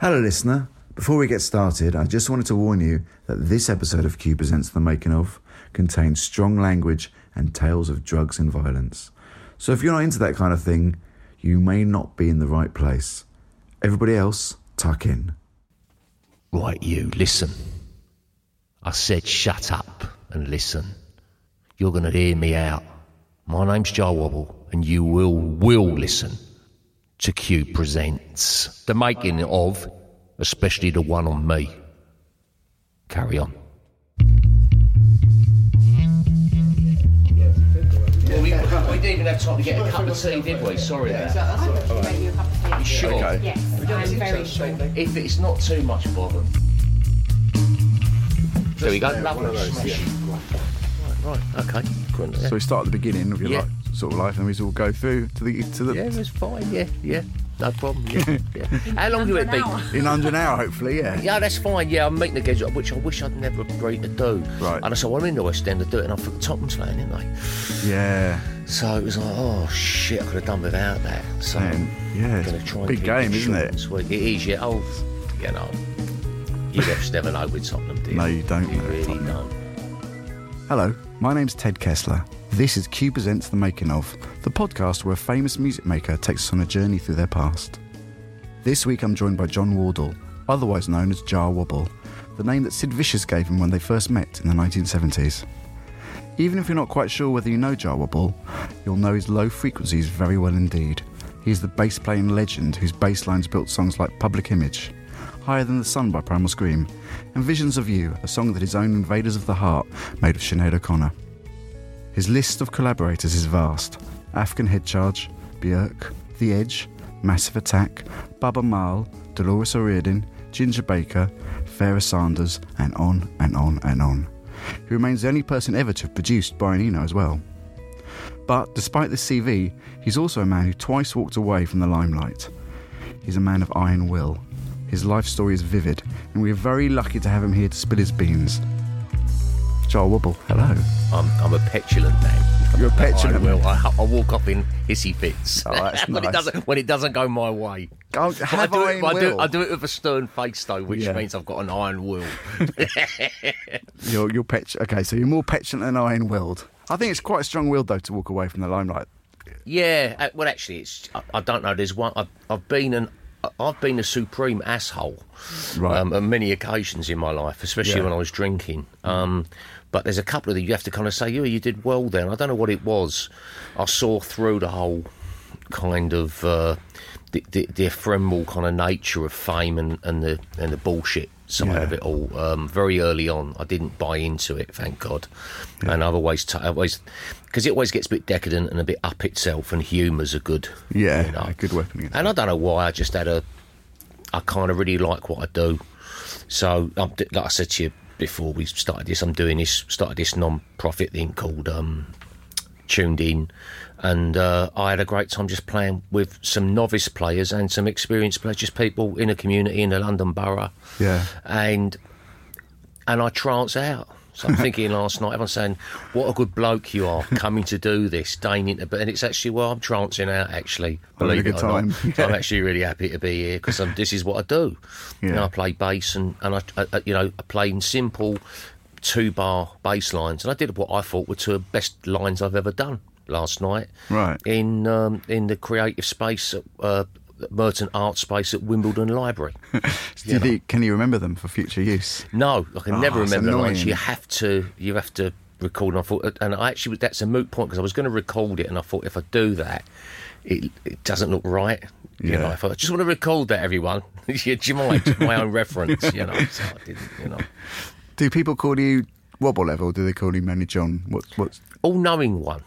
Hello, listener. Before we get started, I just wanted to warn you that this episode of Q Presents The Making of contains strong language and tales of drugs and violence. So if you're not into that kind of thing, you may not be in the right place. Everybody else, tuck in. Right, you, listen. I said shut up and listen. You're going to hear me out. My name's Jah Wobble, and you will, will listen to Q Presents. The making of, especially the one on me. Carry on. we, didn't even have time to get a cup of tea, did we? Sorry about that. You sure? Yes, I'm very sure. If it's not too much bother. There we go. Lovely. Smashing. Right, right, okay. So we start at the beginning of your Yeah. life, sort of life, and we sort of go through to the to the Yeah, it was fine. Yeah, yeah, no problem. Yeah, yeah. How long will it be? in under an hour, hopefully. Yeah. Yeah, that's fine. Yeah, I'm meeting the kids, which I wish I'd never agreed to do. Right. And I said, well, I'm in the West End to do it, and I thought Tottenham's playing, didn't they? Yeah. So it was like, oh shit, I could have done without that. So Man, yeah, I'm going to try and big keep game, isn't short it? and sweet. It is, yeah. Oh, you know, you just never know with Tottenham, do you? No, you don't You know really Tottenham. don't. Hello, my name's Ted Kessler. This is Q Presents The Making of, the podcast where a famous music maker takes us on a journey through their past. This week I'm joined by John Wardle, otherwise known as Jah Wobble, the name that Sid Vicious gave him when they first met in the 1970s. Even if you're not quite sure whether you know Jah Wobble, you'll know his low frequencies very well indeed. He is the bass playing legend whose bass lines built songs like Public Image, Higher Than the Sun by Primal Scream, and Visions of You, a song that his own Invaders of the Heart made with Sinead O'Connor. His list of collaborators is vast African Head Charge, Björk, The Edge, Massive Attack, Baaba Maal, Dolores O'Riordan, Ginger Baker, Pharoah Sanders, and on and on and on. He remains the only person ever to have produced Brian Eno as well. But despite this CV, he's also a man who twice walked away from the limelight. He's a man of iron will. His life story is vivid, and we are very lucky to have him here to spill his beans. Jah Wobble, hello. I'm, I'm a petulant man. You're a petulant I will. man. I, I walk off in hissy fits Oh, that's when it doesn't when it doesn't go my way. Go- have I do, it, I, do, will. I do it with a stern face though, which Yeah. means I've got an iron will. You're, you're pet- okay, so you're more petulant than iron willed. I think it's quite a strong willed, though, to walk away from the limelight. yeah. uh, Well, actually, it's I, I don't know. There's one. I've, I've been an I've been a supreme asshole Right. um, on many occasions in my life, especially Yeah. when I was drinking. Um, but there's a couple of them you have to kind of say, "Yeah, you did well." Then I don't know what it was. I saw through the whole kind of uh, the, the, the ephemeral kind of nature of fame and, and the and the bullshit side Yeah. of it all. Um, very early on, I didn't buy into it, thank God. And I've always, t- I've always, because it always gets a bit decadent and a bit up itself, and humour's a good, Yeah, you know. a good weapon And I don't know why. I just had a, I kind of really like what I do. So, um, like I said to you before we started this, I'm doing this, started this non-profit thing called um, Tuned In, and uh, I had a great time just playing with some novice players and some experienced players, just people in a community in the London borough, Yeah. and and I trance out. So I'm thinking last night, everyone's saying, "What a good bloke you are, coming to do this, deigning to." But and it's actually well, I'm trancing out. Actually, believe it or not. time. So I'm actually really happy to be here because this is what I do. You know, I play bass and and I, I you know I play in simple two bar bass lines, and I did what I thought were two of the best lines I've ever done last night. Right. in um, in the creative space. At, uh, Merton Art Space at Wimbledon Library. Did he, can you remember them for future use? No, I can Oh, never ah, remember the lines. annoying. You have to, you have to record. And I thought, and I actually that's a moot point because I was going to record it, and I thought if I do that, it it doesn't look right. You Yeah. know, I thought I just want to record that, everyone. Yeah, Do you mind? My own reference, you know. So I didn't, you know. Do people call you Wobble Level? Do they call you mainly John? What, what's all-knowing one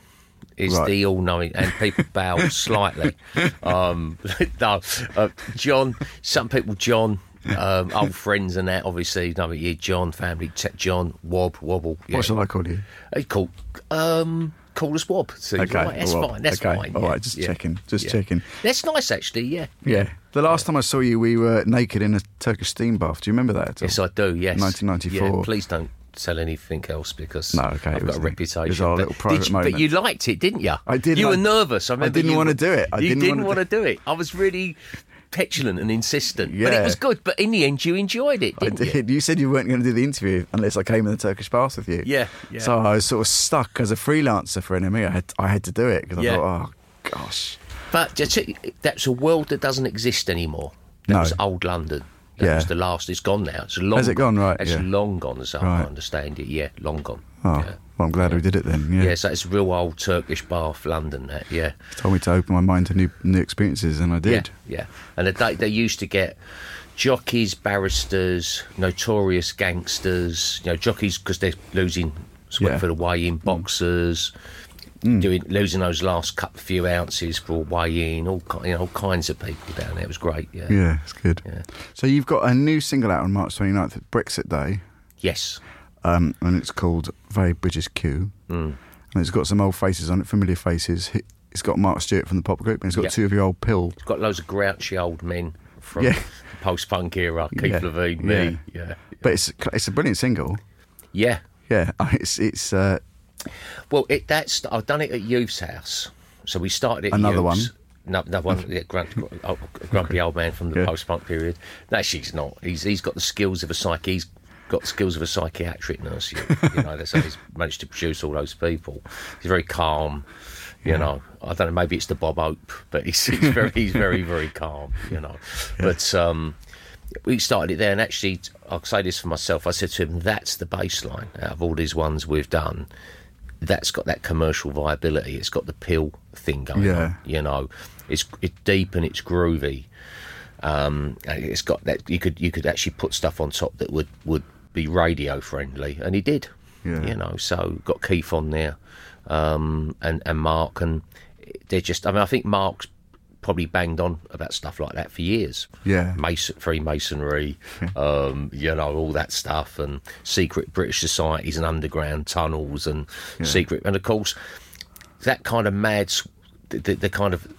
is Right. the all-knowing, and people bow slightly. Um, no, uh, John. Some people, John. Um, old friends and that, obviously. You know, yeah, John, family, John, Wob, Wobble. Yeah. what shall I call you? Hey, cool. Um, call us Wob. So Okay, right, that's Wob. fine. That's Okay, fine. all yeah, right, just yeah, checking, just yeah. checking. That's nice, actually. Yeah. Yeah. The last time I saw you, we were naked in a Turkish steam bath. Do you remember that? At all? Yes, I do. Yes. 1994. Yeah, please don't sell anything else because No, okay, I've got a reputation. it was our But little private did you, moment. But you liked it, didn't you? I did You like- were nervous. I, remember didn't you- wanna do it. I you didn't didn't wanna do it. I was really. petulant and insistent. But it was good. But in the end, you enjoyed it, I didn't you? did. You said you weren't going to do the interview unless I came in the Turkish bath with you. Yeah, yeah. So I was sort of stuck as a freelancer for NME. I had I had to do it because I Yeah. thought, oh gosh, But that's a world that doesn't exist anymore. That No. was old London. That Yeah. was the last. It's gone now. It's long. Has it gone? Right, It's yeah. long gone, as I Right. understand it. Yeah, long gone. oh, Yeah. well, I'm glad we did it then. Yeah. Yeah, so it's real old Turkish bath, London. That yeah, told me to open my mind to new new experiences, and I did. yeah, yeah. And they, they used to get jockeys, barristers, notorious gangsters. You know, jockeys because they're losing sweat for the weigh-in, mm. boxers. Doing losing those last couple few ounces for a weigh-in, all you know, all kinds of people down there. It was great. Yeah. Yeah, it's good. Yeah. So you've got a new single out on March 29th, Brexit Day, Yes. um, and it's called Very British Coup. Mm. And it's got some old faces on it, familiar faces. It's got Mark Stewart from the pop group, and it's got Yeah. two of your old pill. It's got loads of grouchy old men from Yeah. the post-punk era. Keith Yeah. Levene, me. Yeah. But it's it's a brilliant single. Yeah. Yeah, it's it's uh, Well, it, that's I've done it at Youth's house. So we started it. Another Youth's. No, another one. Yeah, grunt, oh, grumpy old man from the Yeah. post-punk period. No, she's not. He's he's got the skills of a psych. He's got the skills of a psychiatric nurse. You, you know, that's how he's managed to produce all those people. He's very calm. You know, I don't know. Maybe it's the Bob Hope, but he's, he's very he's very very calm. You know, but um, we started it there, and actually, I'll say this for myself. I said to him, "That's the baseline out of all these ones we've done. That's got that commercial viability. It's got the pill thing going Yeah. on. You know, it's it's deep and it's groovy. Um, it's got that you could you could actually put stuff on top that would would be radio friendly, and he did. Yeah. You know, so got Keith on there, um, and and Mark, and they're just. I mean, I think Mark's probably banged on about stuff like that for years. Yeah. Mason, Freemasonry, um, you know, all that stuff, and secret British societies and underground tunnels and secret, and of course, that kind of mad, the, the, the kind of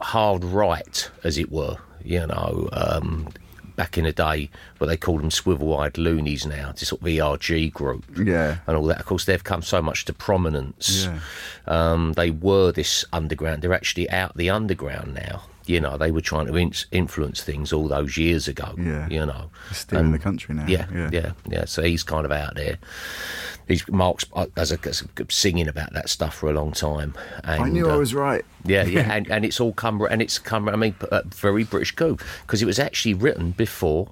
hard right, as it were, you know, um, back in the day, but they called them swivel-eyed loonies now, this sort of ERG group, Yeah. and all that. Of course, they've come so much to prominence. Yeah. Um, they were this underground. They're actually out the underground now. You know, they were trying to in- influence things all those years ago. Yeah. You know, They're stealing the country now. yeah, Yeah. yeah, yeah, So he's kind of out there. He's Mark's uh, as a, as a singing about that stuff for a long time. And, I knew I uh, was right. yeah, yeah, and, and it's all come and it's come. I mean, uh, very British go because it was actually written before.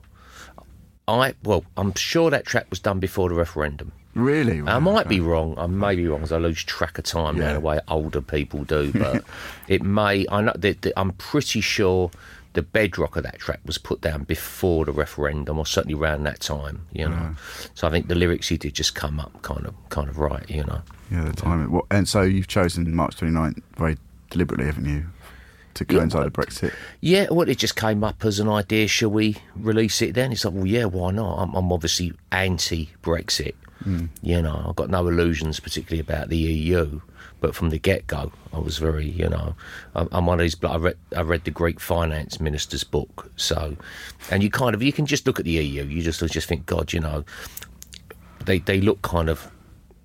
I well, I'm sure that track was done before the referendum. Really? I Wow. might be wrong. I may be wrong, because I lose track of time now the way older people do. But it may. I know. that that I'm pretty sure the bedrock of that track was put down before the referendum, or certainly around that time. You know. So I think the lyrics he did just come up kind of, kind of right. You know. Yeah, the time. What, and so you've chosen March 29th very deliberately, haven't you, to coincide with Brexit? Yeah, well, it just came up as an idea. Shall we release it then? It's like, well, yeah, why not? I'm, I'm obviously anti Brexit. You know, I've got no illusions, particularly about the EU. But from the get go, I was very, you know, I'm, I'm one of these. I read, I read the Greek finance minister's book. So, and you kind of, you can just look at the EU. You just, just think, God, you know, they they look kind of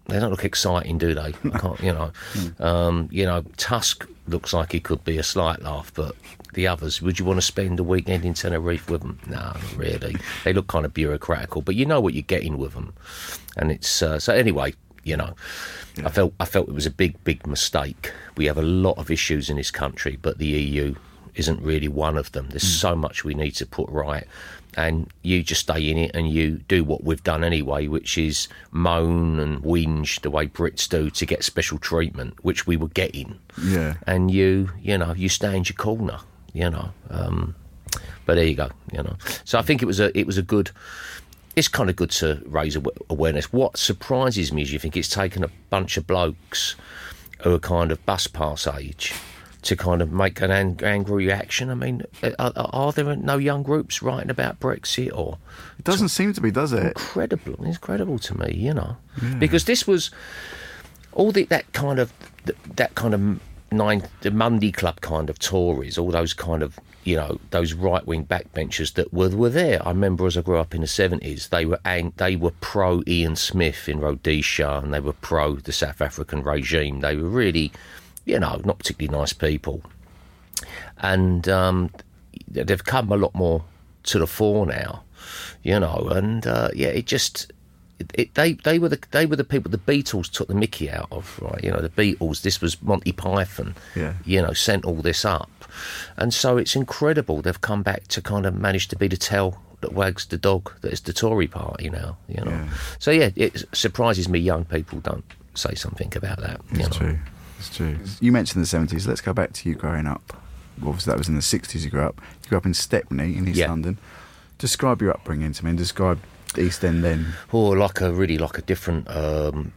they don't look exciting, do they? You know, um, you know, Tusk looks like he could be a slight laugh, but the others, would you want to spend a weekend in Tenerife with them? No, not really. They look kind of bureaucratical, but you know what you're getting with them, and it's uh, so anyway. You know, I felt I felt it was a big, big mistake. We have a lot of issues in this country, but the EU isn't really one of them. There's so much we need to put right. And you just stay in it and you do what we've done anyway, which is moan and whinge the way Brits do to get special treatment, which we were getting. Yeah. And you, you know, you stay in your corner, you know. Um, but there you go, you know. So I think it was a it was a good. It's kind of good to raise awareness. What surprises me is you think it's taken a bunch of blokes who are kind of bus pass age to kind of make an ang- angry reaction. I mean, are, are there no young groups writing about Brexit or It doesn't seem to be, does it? incredible? It's incredible to me, you know, because this was all the, that kind of that kind of nine the Monday Club kind of Tories, all those kind of you know those right wing backbenchers that were were there. I remember as I grew up in the seventies, they were ang- they were pro Ian Smith in Rhodesia, and they were pro the South African regime. They were really, you know, not particularly nice people and um, they've come a lot more to the fore now, you know, and uh, yeah, it just. It, it, they they were the they were the people the Beatles took the Mickey out of right you know the Beatles this was Monty Python Yeah. you know sent all this up and so it's incredible they've come back to kind of manage to be the tail that wags the dog that is the Tory party now you know Yeah. so yeah it surprises me young people don't say something about that you know true. It's true. You mentioned the seventies. Let's go back to you growing up. Obviously, that was in the sixties. You grew up. You grew up in Stepney in East Yeah. London. Describe your upbringing to me. and Describe East End then. or like a really like a different um,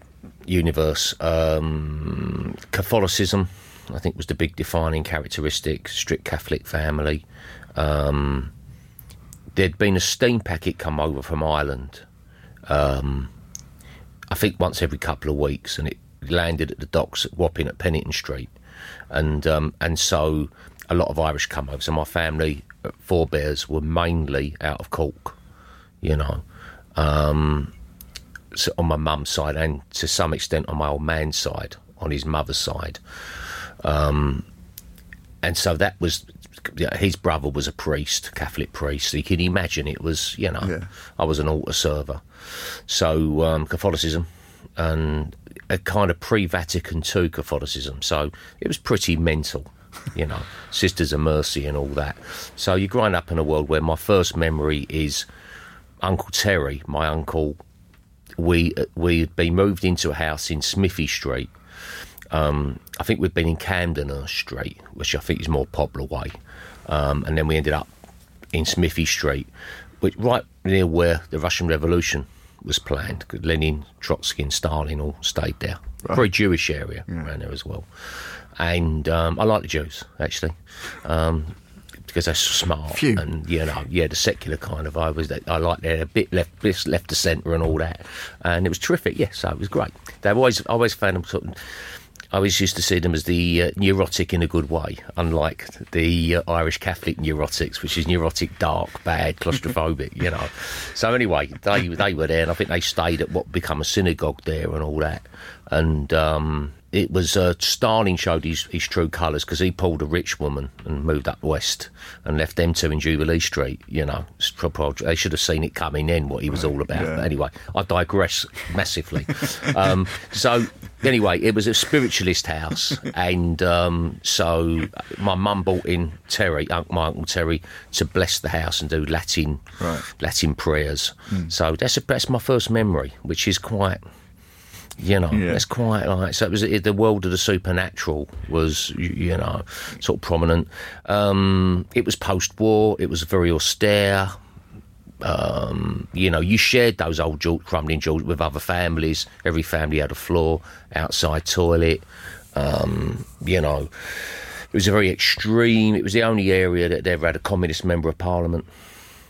universe. Um, Catholicism, I think, was the big defining characteristic. Strict Catholic family. Um, there'd been a steam packet come over from Ireland. Um, I think once every couple of weeks, and it landed at the docks at Wapping at Pennington Street, and um, and so a lot of Irish come over. So my family uh, forebears were mainly out of Cork, you know, um, so on my mum's side, and to some extent on my old man's side, on his mother's side, um, and so that was. His brother was a priest, Catholic priest. So you can imagine it was, you know, Yeah. I was an altar server. So um, Catholicism and a kind of pre-Vatican II Catholicism. So it was pretty mental, you know, Sisters of Mercy and all that. So you're growing up in a world where my first memory is Uncle Terry, my uncle. We we had been moved into a house in Smithy Street. Um, I think we'd been in Camden Street, which I think is more popular Way, um, and then we ended up in Smithy Street, which right near where the Russian Revolution was planned. 'cause Lenin, Trotsky, and Stalin all stayed there. Very Jewish area around there as well. And um, I like the Jews actually. Um, because they're smart Phew. and you know, yeah, the secular kind of I was that I like they're a bit left, bit left to centre and all that, and it was terrific. Yes, so it was great. They always, I always found them sort of. I always used to see them as the uh, neurotic in a good way, unlike the uh, Irish Catholic neurotics, which is neurotic, dark, bad, claustrophobic. you know. So anyway, they they were there, and I think they stayed at what become a synagogue there and all that. And um, it was uh, Stalin showed his, his true colours because he pulled a rich woman and moved up west and left them two in Jubilee Street. You know, It's proper- they should have seen it coming in what he was all about. yeah. But anyway, I digress massively. um, so anyway, it was a spiritualist house, and um, so my mum brought in Terry, uh, my uncle Terry, to bless the house and do Latin Right. Latin prayers. So that's a, that's my first memory, which is quite. You know, Yeah. that's quite like so. It was it, the world of the supernatural was you, you know sort of prominent. Um, it was post-war. It was very austere um, you know, you shared those old jewel, crumbling jewels with other families. Every family had a floor, outside toilet. Um, you know, it was a very extreme. It was the only area that ever had a communist member of parliament.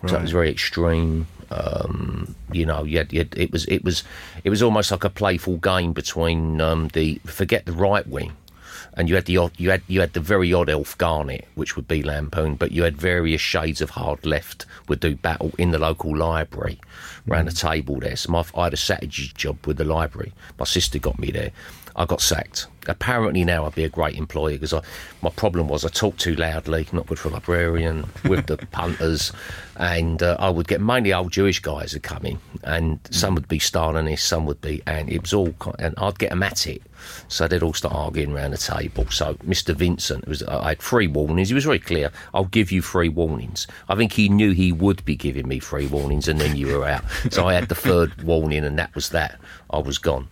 So it was very extreme. Um, you know, you had, you had, it was it was it was almost like a playful game between um, the forget the right wing and you had the odd, you had you had the very odd Alf Garnett, which would be Lampoon, but you had various shades of hard left would do battle in the local library, round the table there. So my, I had a strategy job with the library. My sister got me there. I got sacked. Apparently now I'd be a great employee because my problem was I talked too loudly, not good for a librarian, with the punters, and uh, I would get mainly old Jewish guys who come in, and some would be Stalinists, some would be, and it was all, and I'd get them at it. So they'd all start arguing around the table. So Mr. Vincent, was, I had three warnings. He was very clear. I'll give you three warnings. I think he knew he would be giving me three warnings, and then you were out. So I had the third warning, and that was that. I was gone.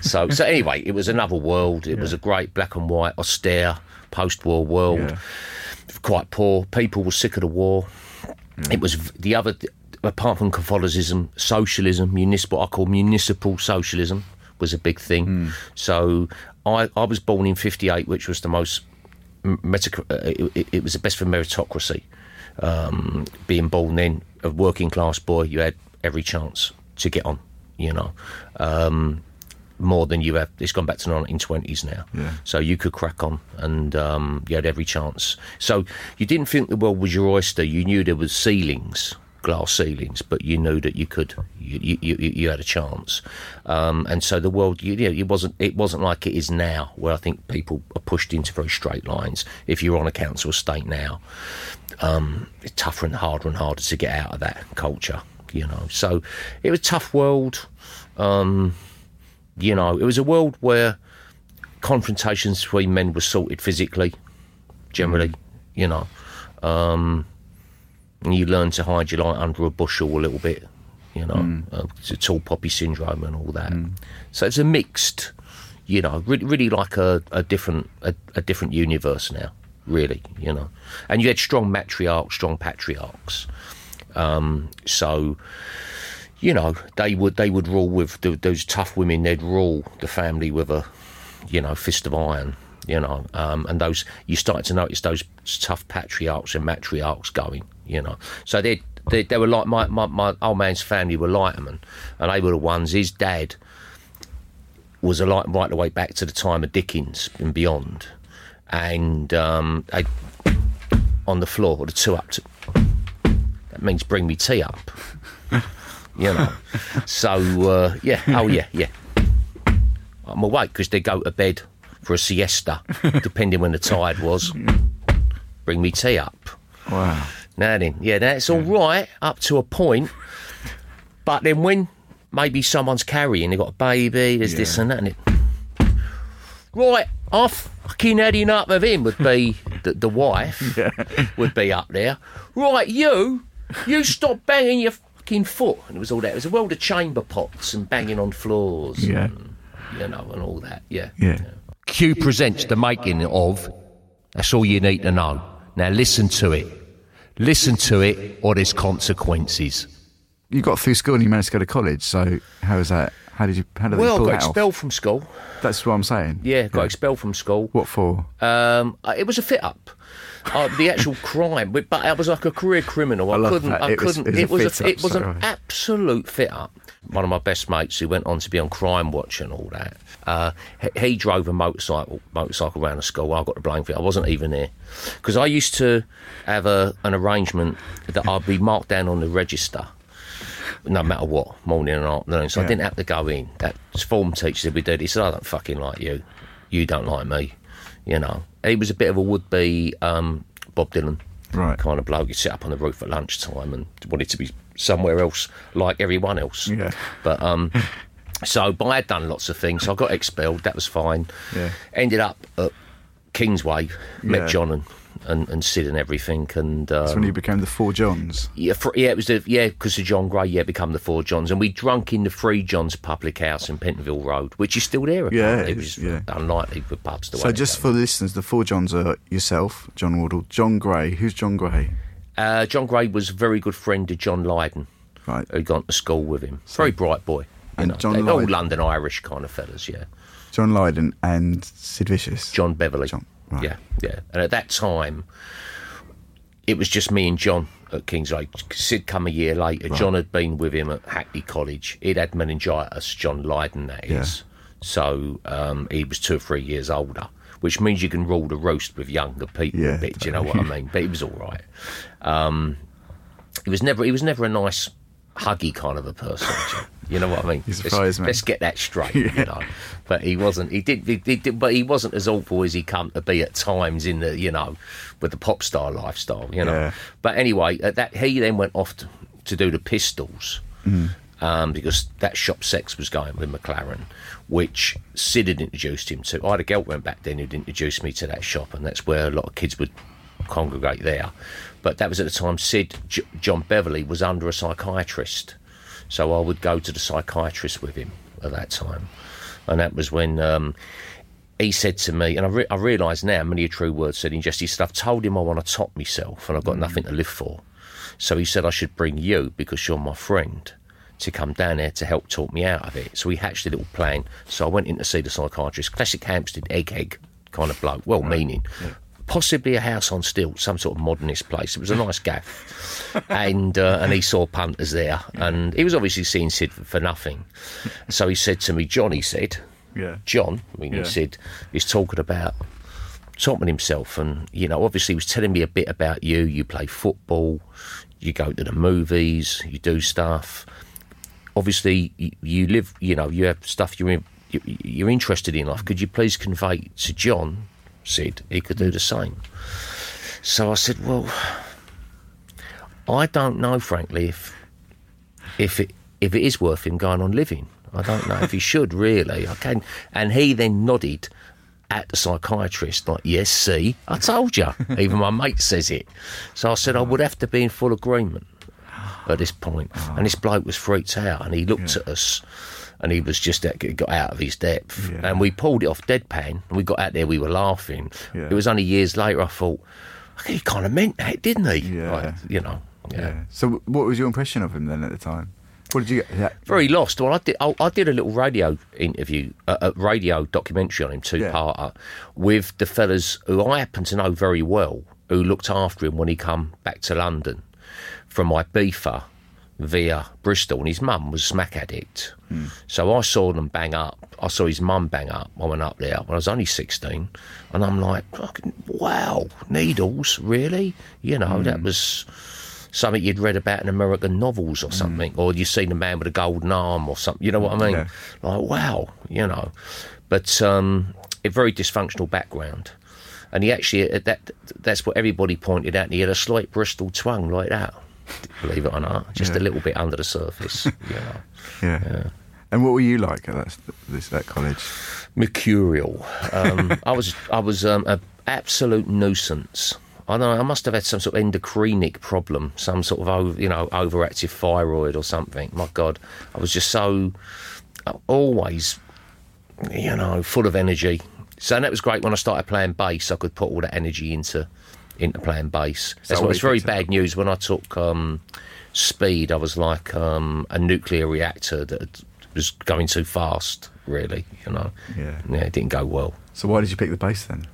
So, so anyway, it was another world. It was a great black and white, austere, post-war world. Yeah. Quite poor. People were sick of the war. It was the other, apart from Catholicism, socialism, municipal. I call municipal socialism was a big thing. So I, I was born in '58, which was the most metac- uh, it, it- it was the best for meritocracy. Um, being born then, a working class boy, you had every chance to get on. You know, um, more than you have. It's gone back to the 1920s now. Yeah. So you could crack on, and um, you had every chance. So you didn't think the world was your oyster. You knew there was ceilings, glass ceilings, but you knew that you could, you you, you, you had a chance. Um, and so the world, you, you know, it wasn't it wasn't like it is now, where I think people are pushed into very straight lines. If you're on a council estate now, um, it's tougher and harder and harder to get out of that culture. You know, so it was a tough world. Um, you know, it was a world where confrontations between men were sorted physically, generally. You know, um, and you learn to hide your light under a bushel a little bit. You know, uh, it's a tall poppy syndrome and all that. So it's a mixed, you know, really, really like a, a different a, a different universe now. Really, you know, and you had strong matriarchs, strong patriarchs. Um, so you know, they would they would rule with th those tough women. They'd rule the family with a, you know, fist of iron. You know, um, and those you started to notice those tough patriarchs and matriarchs going. You know, so they they, they were like my, my my old man's family were lightermen, and they were the ones. His dad was a light right the way back to the time of Dickens and beyond, and um, they on the floor the two up. To, that means bring me tea up you know. so uh, yeah, oh yeah, yeah. I'm awake because they go to bed for a siesta, depending when the tide was. Bring me tea up. Wow. Now then, yeah, that's all right up to a point, but then when maybe someone's carrying, they've got a baby, there's this and that, and it. Right, I'm fucking adding up of him would be the, the wife would be up there. Right, you, you stop banging your fucking foot, and it was all that. It was a world of chamber pots and banging on floors, Yeah. and, you know, and all that. Yeah. Yeah. Q presents the making of. That's all you need to know. Now listen to it. Listen to it, or there's consequences. You got through school and you managed to go to college. So how was that? How did you? How did Well, they I pull got that off? expelled from school. That's what I'm saying. Yeah, got expelled from school. What for? Um, it was a fit up. Uh, the actual crime, but but I was like a career criminal. I, love couldn't. that. I It was- couldn't. it was a It was an absolute fit up. One of my best mates who went on to be on Crime Watch and all that. Uh, he, he drove a motorcycle motorcycle around the school. I got the blame for it. I wasn't even there because I used to have a, an arrangement that I'd be marked down on the register no matter what, morning and afternoon. So I didn't have to go in. That form teacher said we did. He said, I don't fucking like you. You don't like me. You know. He was a bit of a would be um, Bob Dylan Right. kind of bloke. He'd sit up on the roof at lunchtime and wanted to be somewhere else like everyone else. Yeah. But um so but I had done lots of things. So I got expelled, that was fine. Yeah. Ended up at Kingsway, met Yeah. John and, and, and Sid and everything and um, That's when you became the Four Johns. yeah, for, yeah, it was the yeah because of John Gray. Yeah, become the Four Johns, and we drunk in the Three Johns Public House in Pentonville Road, which is still there. Yeah, it is, is yeah. unlikely for pubs to. So just for the listeners, the Four Johns are yourself, John Wardle, John Gray. Who's John Gray? uh, John Gray was a very good friend of John Lydon, Right. who'd gone to school with him. Very bright boy. And know, John they're all London Irish kind of fellas. Yeah, John Lydon and Sid Vicious. John Beverley. John, right. Yeah, yeah. And at that time, it was just me and John at Kingsway. Sid come a year later. John had been with him at Hackney College. He'd had meningitis, John Lydon, that is. So um, he was two or three years older, which means you can rule the roast with younger people Yeah, a bit. Do you know what I mean? But he was all right. Um, he was never. He was never a nice, huggy kind of a person. You know what I mean? Let's- prize man. let's get that straight, you know. But he wasn't. He did, he did. But he wasn't as awful as he come to be at times in the, you know, with the pop star lifestyle, you know. Yeah. But anyway, at that he then went off to, to do the Pistols. Um, because that shop sex was going with McLaren, which Sid had introduced him to. I had a girl went back then who'd introduced me to that shop, and that's where a lot of kids would congregate there. But that was at the time Sid J- John Beverley was under a psychiatrist, so I would go to the psychiatrist with him at that time, and that was when um, he said to me, and I, re- I realise now, many a true word said in jest. He said, "I've told him I want to top myself, and I've got nothing to live for." So he said, "I should bring you because you're my friend." To come down there to help talk me out of it. So we hatched a little plan. So I went in to see the psychiatrist, classic Hampstead egghead kind of bloke, well meaning. Possibly a house on stilts, some sort of modernist place. It was a nice gaff, and uh, and he saw punters there, and he was obviously seeing Sid for, nothing. So he said to me, "John," he said, Yeah. John, I mean, Yeah. he said, he's talking about talking himself, and you know, obviously, he was telling me a bit about you. You play football, you go to the movies, you do stuff. Obviously, you, you live. You know, you have stuff you're in, you, you're interested in life. Could you please convey to John? Said he could do the same. So I said, well, I don't know, frankly, if if it if it is worth him going on living. I don't know if he should really. I can. And he then nodded at the psychiatrist, like, yes, see, I told you. Even my mate says it. So I said I would have to be in full agreement at this point. And this ah. bloke was freaked out and he looked at us and he was just uh, at, got out of his depth. Yeah. And we pulled it off deadpan and we got out there, we were laughing. Yeah. It was only years later I thought, he kind of meant that, didn't he? Yeah. Like, you know, yeah. Yeah. So, what was your impression of him then at the time? What did you get? Yeah. very lost. Well, I did. I, oh, I did a little radio interview, a, a radio documentary on him, two-parter, with the fellas who I happen to know very well, who looked after him when he come back to London from my Ibiza via Bristol, and his mum was a smack addict. Hmm. So I saw them bang up. I saw his mum bang up. I went up there when I was only sixteen, and I'm like, wow, needles, really? You know, that hmm. was something you'd read about in American novels or hmm. something, or you've seen a man with a golden arm or something. You know what I mean? Yeah. Like, wow, you know. But um, a very dysfunctional background. And he actually, that that's what everybody pointed out. and He had a slight Bristol twang like that, believe it or not, just Yeah. a little bit under the surface, you know. Yeah. And what were you like at that this that college? mercurial. Um, I was I was um, an absolute nuisance. I don't know. I must have had some sort of endocrinic problem, some sort of over, you know overactive thyroid or something. My God, I was just so uh, always, you know, full of energy. So that was great when I started playing bass. I could put all that energy into into playing bass. That's what it's very up? bad news. When I took um, speed, I was like um, a nuclear reactor that was going too fast. Really, you know. Yeah. Yeah, it didn't go well. So why did you pick the bass then?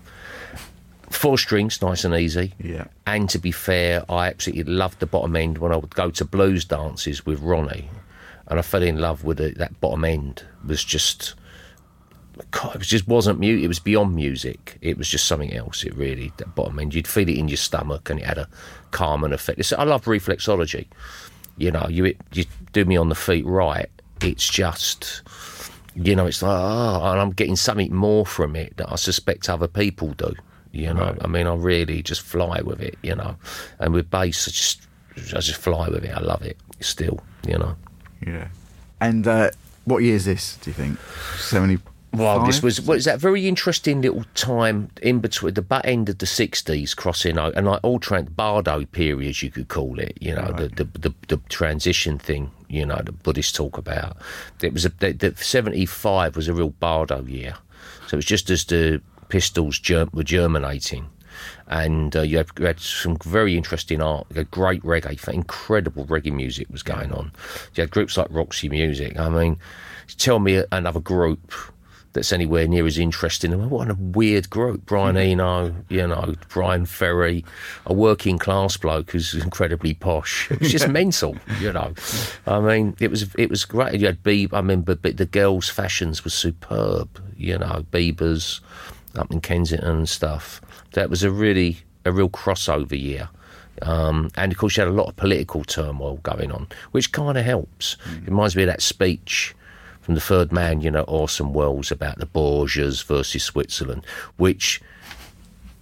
Four strings, nice and easy. Yeah. And to be fair, I absolutely loved the bottom end when I would go to blues dances with Ronnie, and I fell in love with it. That bottom end was just, God, it was just wasn't music. It was beyond music. It was just something else. It really that bottom end. You'd feel it in your stomach, and it had a calming effect. It's, I love reflexology. You know, you you do me on the feet right. It's just you know, it's like, oh, and I'm getting something more from it that I suspect other people do. You know, Right. I mean, I really just fly with it. You know, and with bass, I just, I just fly with it. I love it still. You know. Yeah. And uh, what year is this? Do you think? Seventy. Well, this was was that very interesting little time in between the butt end of the '60s, crossing out, and like all tran Bardo periods, you could call it. You know, the, the the the transition thing. You know, the Buddhists talk about. It was a the, the '75 was a real Bardo year, so it was just as the Pistols germ, were germinating. And uh, you, had, you had some very interesting art, had great reggae, incredible reggae music was going on. You had groups like Roxy Music. I mean, tell me another group that's anywhere near as interesting. What a weird group. Brian Eno, you know, Brian Ferry, a working class bloke who's incredibly posh. It was just mental, you know. I mean, it was it was great. You had Biba, I remember but the girls' fashions were superb, you know, Biba's up in Kensington and stuff. That was a really, a real crossover year. Um, and of course, you had a lot of political turmoil going on, which kind of helps. It reminds me of that speech from the third man, you know, Orson Welles about the Borgias versus Switzerland, which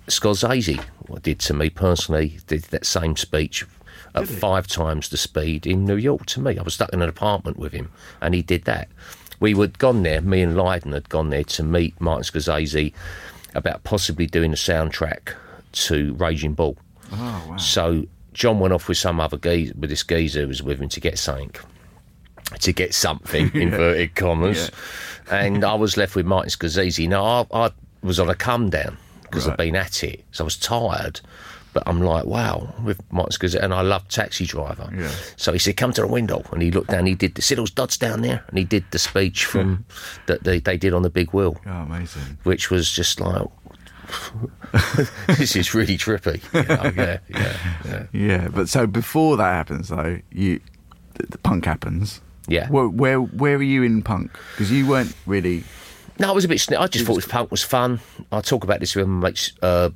Scorsese did to me personally, did that same speech at five times the speed in New York to me. I was stuck in an apartment with him and he did that. We had gone there, me and Lydon had gone there to meet Martin Scorsese about possibly doing a soundtrack to Raging Bull. Oh wow. So John went off with some other geezer, with this geezer who was with him to get something, to get something, inverted commas. And I was left with Martin Scorsese. Now, I, I was on a come down because Right. I've been at it. So I was tired. But I'm like, wow, with Martin Scorsese. And I love Taxi Driver. Yeah. So he said, come to the window. And he looked down, he did, the see those dots down there? And he did the speech from that they, they did on the big wheel Oh, amazing. which was just like, this is really trippy. You know, yeah, yeah, yeah. Yeah, but so before that happens, though, you the, the punk happens. Yeah. Where where, where were you in punk? Because you weren't really. No, I was a bit. sni- I just thought was punk was fun. I talk about this with my mates, uh,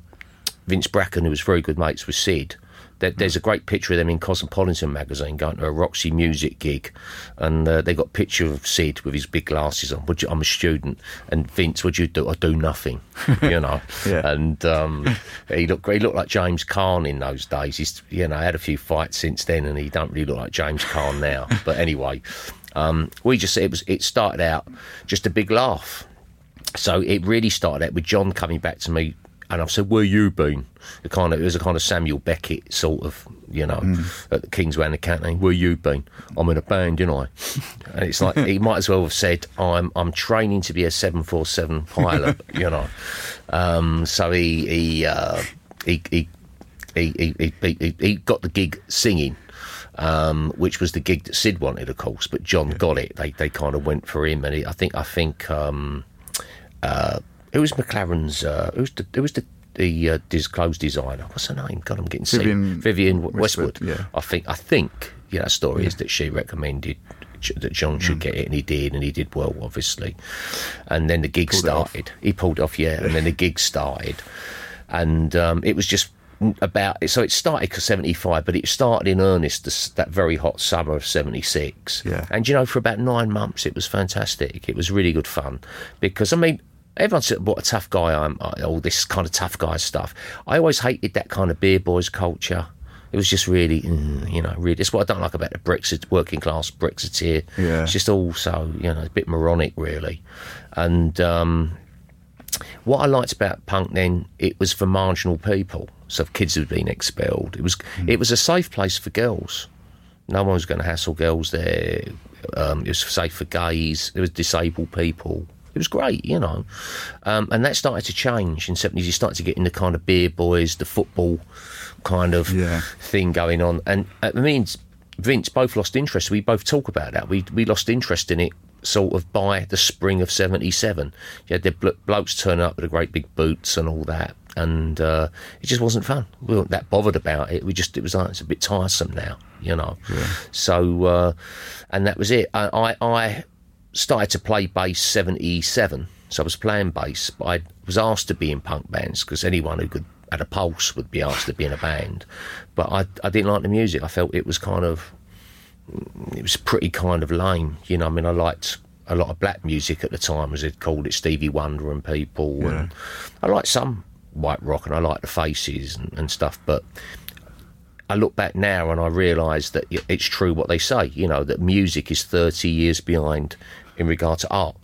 Vince Bracken, who was very good mates with Sid. There, there's a great picture of them in Cosmopolitan magazine going to a Roxy Music gig, and uh, they got a picture of Sid with his big glasses on. Would you, I'm a student, and Vince, what'd you do? I do nothing, you know. Yeah. And um, he looked he looked like James Caan in those days. He's you know had a few fights since then, and he don't really look like James Caan now. but anyway, um, we just it was it started out just a big laugh. So it really started out with John coming back to me, and I've said, "Where you been?" It kind of it was a kind of Samuel Beckett sort of, you know, at the Kingsway Academy. Where you been? I'm in a band, you know. And it's like he might as well have said, "I'm I'm training to be a seven four seven pilot," you know. Um, so he he, uh, he he he he he he got the gig singing. Um, which was the gig that Sid wanted, of course, but John got it. They they kind of went for him, and he, I think I think um, uh, who was McLaren's? Uh, who was the who was the the uh, dis- clothes designer? What's her name? God, I'm getting sick. Vivienne Vivienne Westwood. Westwood, yeah. I think I think yeah. That story is that she recommended that John Mm. should get it, and he did, and he did well, obviously. And then the gig Pulled started. He pulled off, yeah, and then the gig started, and um, it was just about so it started 75 but it started in earnest this, that very hot summer of 76 Yeah. and you know for about nine months it was fantastic it was really good fun because i mean everyone said what a tough guy i'm all this kind of tough guy stuff i always hated that kind of beer boys culture it was just really, mm, you know, really. It's what I don't like about the Brexit, working class Brexiteer. Yeah. It's just all so, you know, a bit moronic, really. And um, what I liked about punk then, it was for marginal people. So kids had been expelled, it was it was a safe place for girls. No one was going to hassle girls there. Um, it was safe for gays. It was disabled people. It was great, you know. Um, and that started to change in seventies. You started to get in the kind of beer boys, the football kind of Yeah. thing going on. And uh, it means Vince both lost interest. We both talk about that. We we lost interest in it sort of by the spring of '77. You had the blo- blokes turn up with the great big boots and all that, and uh, it just wasn't fun. We weren't that bothered about it. We just it was like it's a bit tiresome now, you know. So uh, and that was it. I, I I started to play bass '77. So I was playing bass, but I was asked to be in punk bands because anyone who could had a pulse would be asked to be in a band. But I, I didn't like the music. I felt it was kind of it was pretty kind of lame. You know, I mean, I liked a lot of black music at the time, as they'd called it, Stevie Wonder and people, and I liked some white rock, and I liked the Faces and, and stuff. But I look back now and I realise that it's true what they say. You know, that music is thirty years behind in regard to art.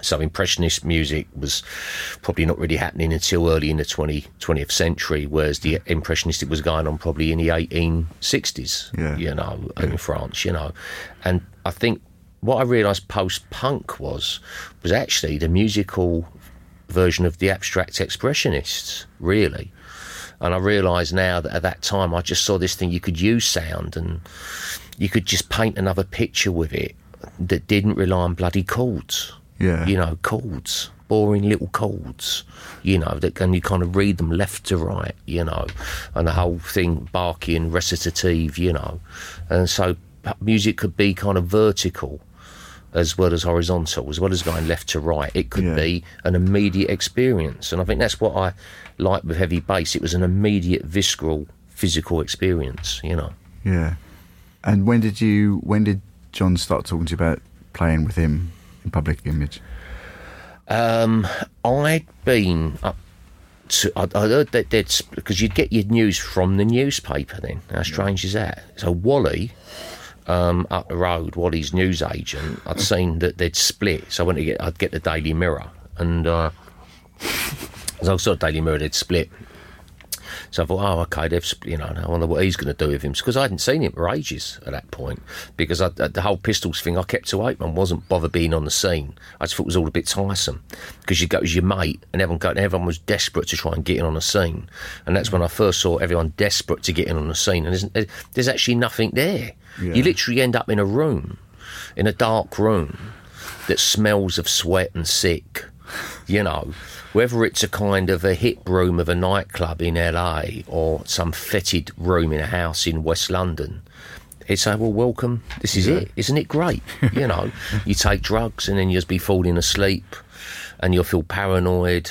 So impressionist music was probably not really happening until early in the 20, 20th century, whereas the impressionistic was going on probably in the 1860s, Yeah. you know, in France, you know. And I think what I realised post-punk was, was actually the musical version of the abstract expressionists, really. And I realise now that at that time I just saw this thing, you could use sound and you could just paint another picture with it that didn't rely on bloody chords Yeah. you know, chords, boring little chords, you know, that can you kind of read them left to right, you know, and the whole thing barky and recitative, you know, and so music could be kind of vertical as well as horizontal, as well as going left to right. It could Yeah. be an immediate experience, and I think that's what I like with heavy bass. It was an immediate, visceral, physical experience, you know. Yeah. And when did you? When did John start talking to you about playing with him in public image? Um, I'd been up to. I, I heard that they'd because you'd get your news from the newspaper. Then how strange is that? So Wally, um, up the road, Wally's news agent, I'd seen that they'd split. So I went to get. I'd get the Daily Mirror, and uh, as I saw the Daily Mirror, they'd split. So I thought, oh, okay, they've, you know, I wonder what he's going to do with him. Because I hadn't seen him for ages at that point. Because I, the whole Pistols thing, I kept to and wasn't bothered being on the scene. I just thought it was all a bit tiresome. Because you go as your mate, and everyone, go, and everyone was desperate to try and get in on the scene. And that's when I first saw everyone desperate to get in on the scene. And there's, there's actually nothing there. Yeah. You literally end up in a room, in a dark room, that smells of sweat and sick. You know, whether it's a kind of a hip room of a nightclub in LA or some fetid room in a house in West London, it's like, well, welcome. This is it. Isn't it great? You know, you take drugs and then you'll just be falling asleep and you'll feel paranoid,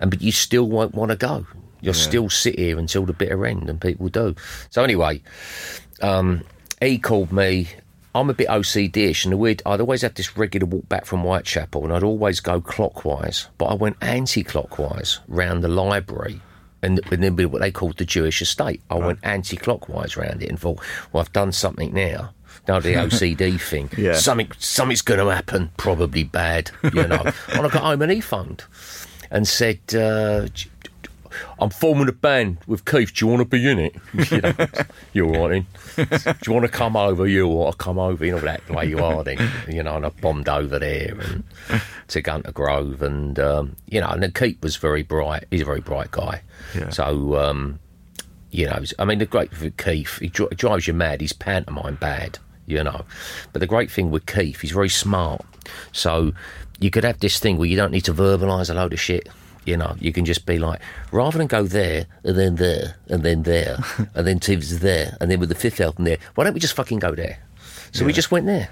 and but you still won't want to go. You'll still sit here until the bitter end, and people do. So anyway, um, he called me. I'm a bit OCD-ish, and the weird, I'd always have this regular walk back from Whitechapel, and I'd always go clockwise, but I went anti-clockwise round the library, and, and then what they called the Jewish estate. I went anti-clockwise round it and thought, well, I've done something now. Now the OCD thing, Yeah. something, something's going to happen, probably bad, you know. and I got home and he phoned and said, uh, I'm forming a band with Keith. Do you want to be in it? You know, you're right then. Do you want to come over? You want to come over? You know that way you are then. You know, and I bombed over there and to Gunter Grove, and um, you know, and Keith was very bright. He's a very bright guy. Yeah. So um, you know, I mean, the great thing with Keith, he dri- drives you mad. He's pantomime bad, you know. But the great thing with Keith, he's very smart. So you could have this thing where you don't need to verbalise a load of shit. You know, you can just be like, rather than go there and then there and then there and then Tiv's there and then with the fifth album there, why don't we just fucking go there? So we just went there.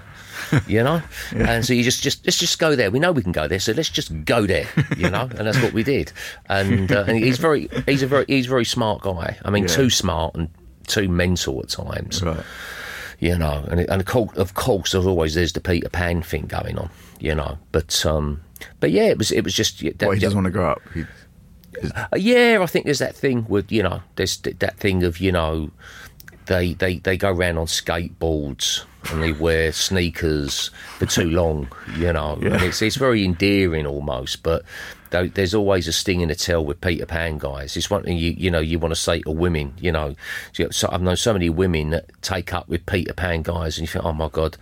You know, and so you just just let's just go there. We know we can go there, so let's just go there. You know, and that's what we did. And, uh, and he's very he's a very he's a very smart guy. I mean, Yeah. too smart and too mental at times Right. you know, and, it- and of course, of course, there's always there's the Peter Pan thing going on, you know, but um, but yeah, it was it was just yeah, that, Well, he doesn't want to grow up. He, uh, yeah, I think there's that thing with you know, there's th- that thing of you know, they they they go around on skateboards and they wear sneakers for too long, you know, and it's it's very endearing almost, but. There's always a sting in the tail with Peter Pan guys. It's one thing you you know you want to say to women. You know, so, I've known so many women that take up with Peter Pan guys, and you think, oh my god,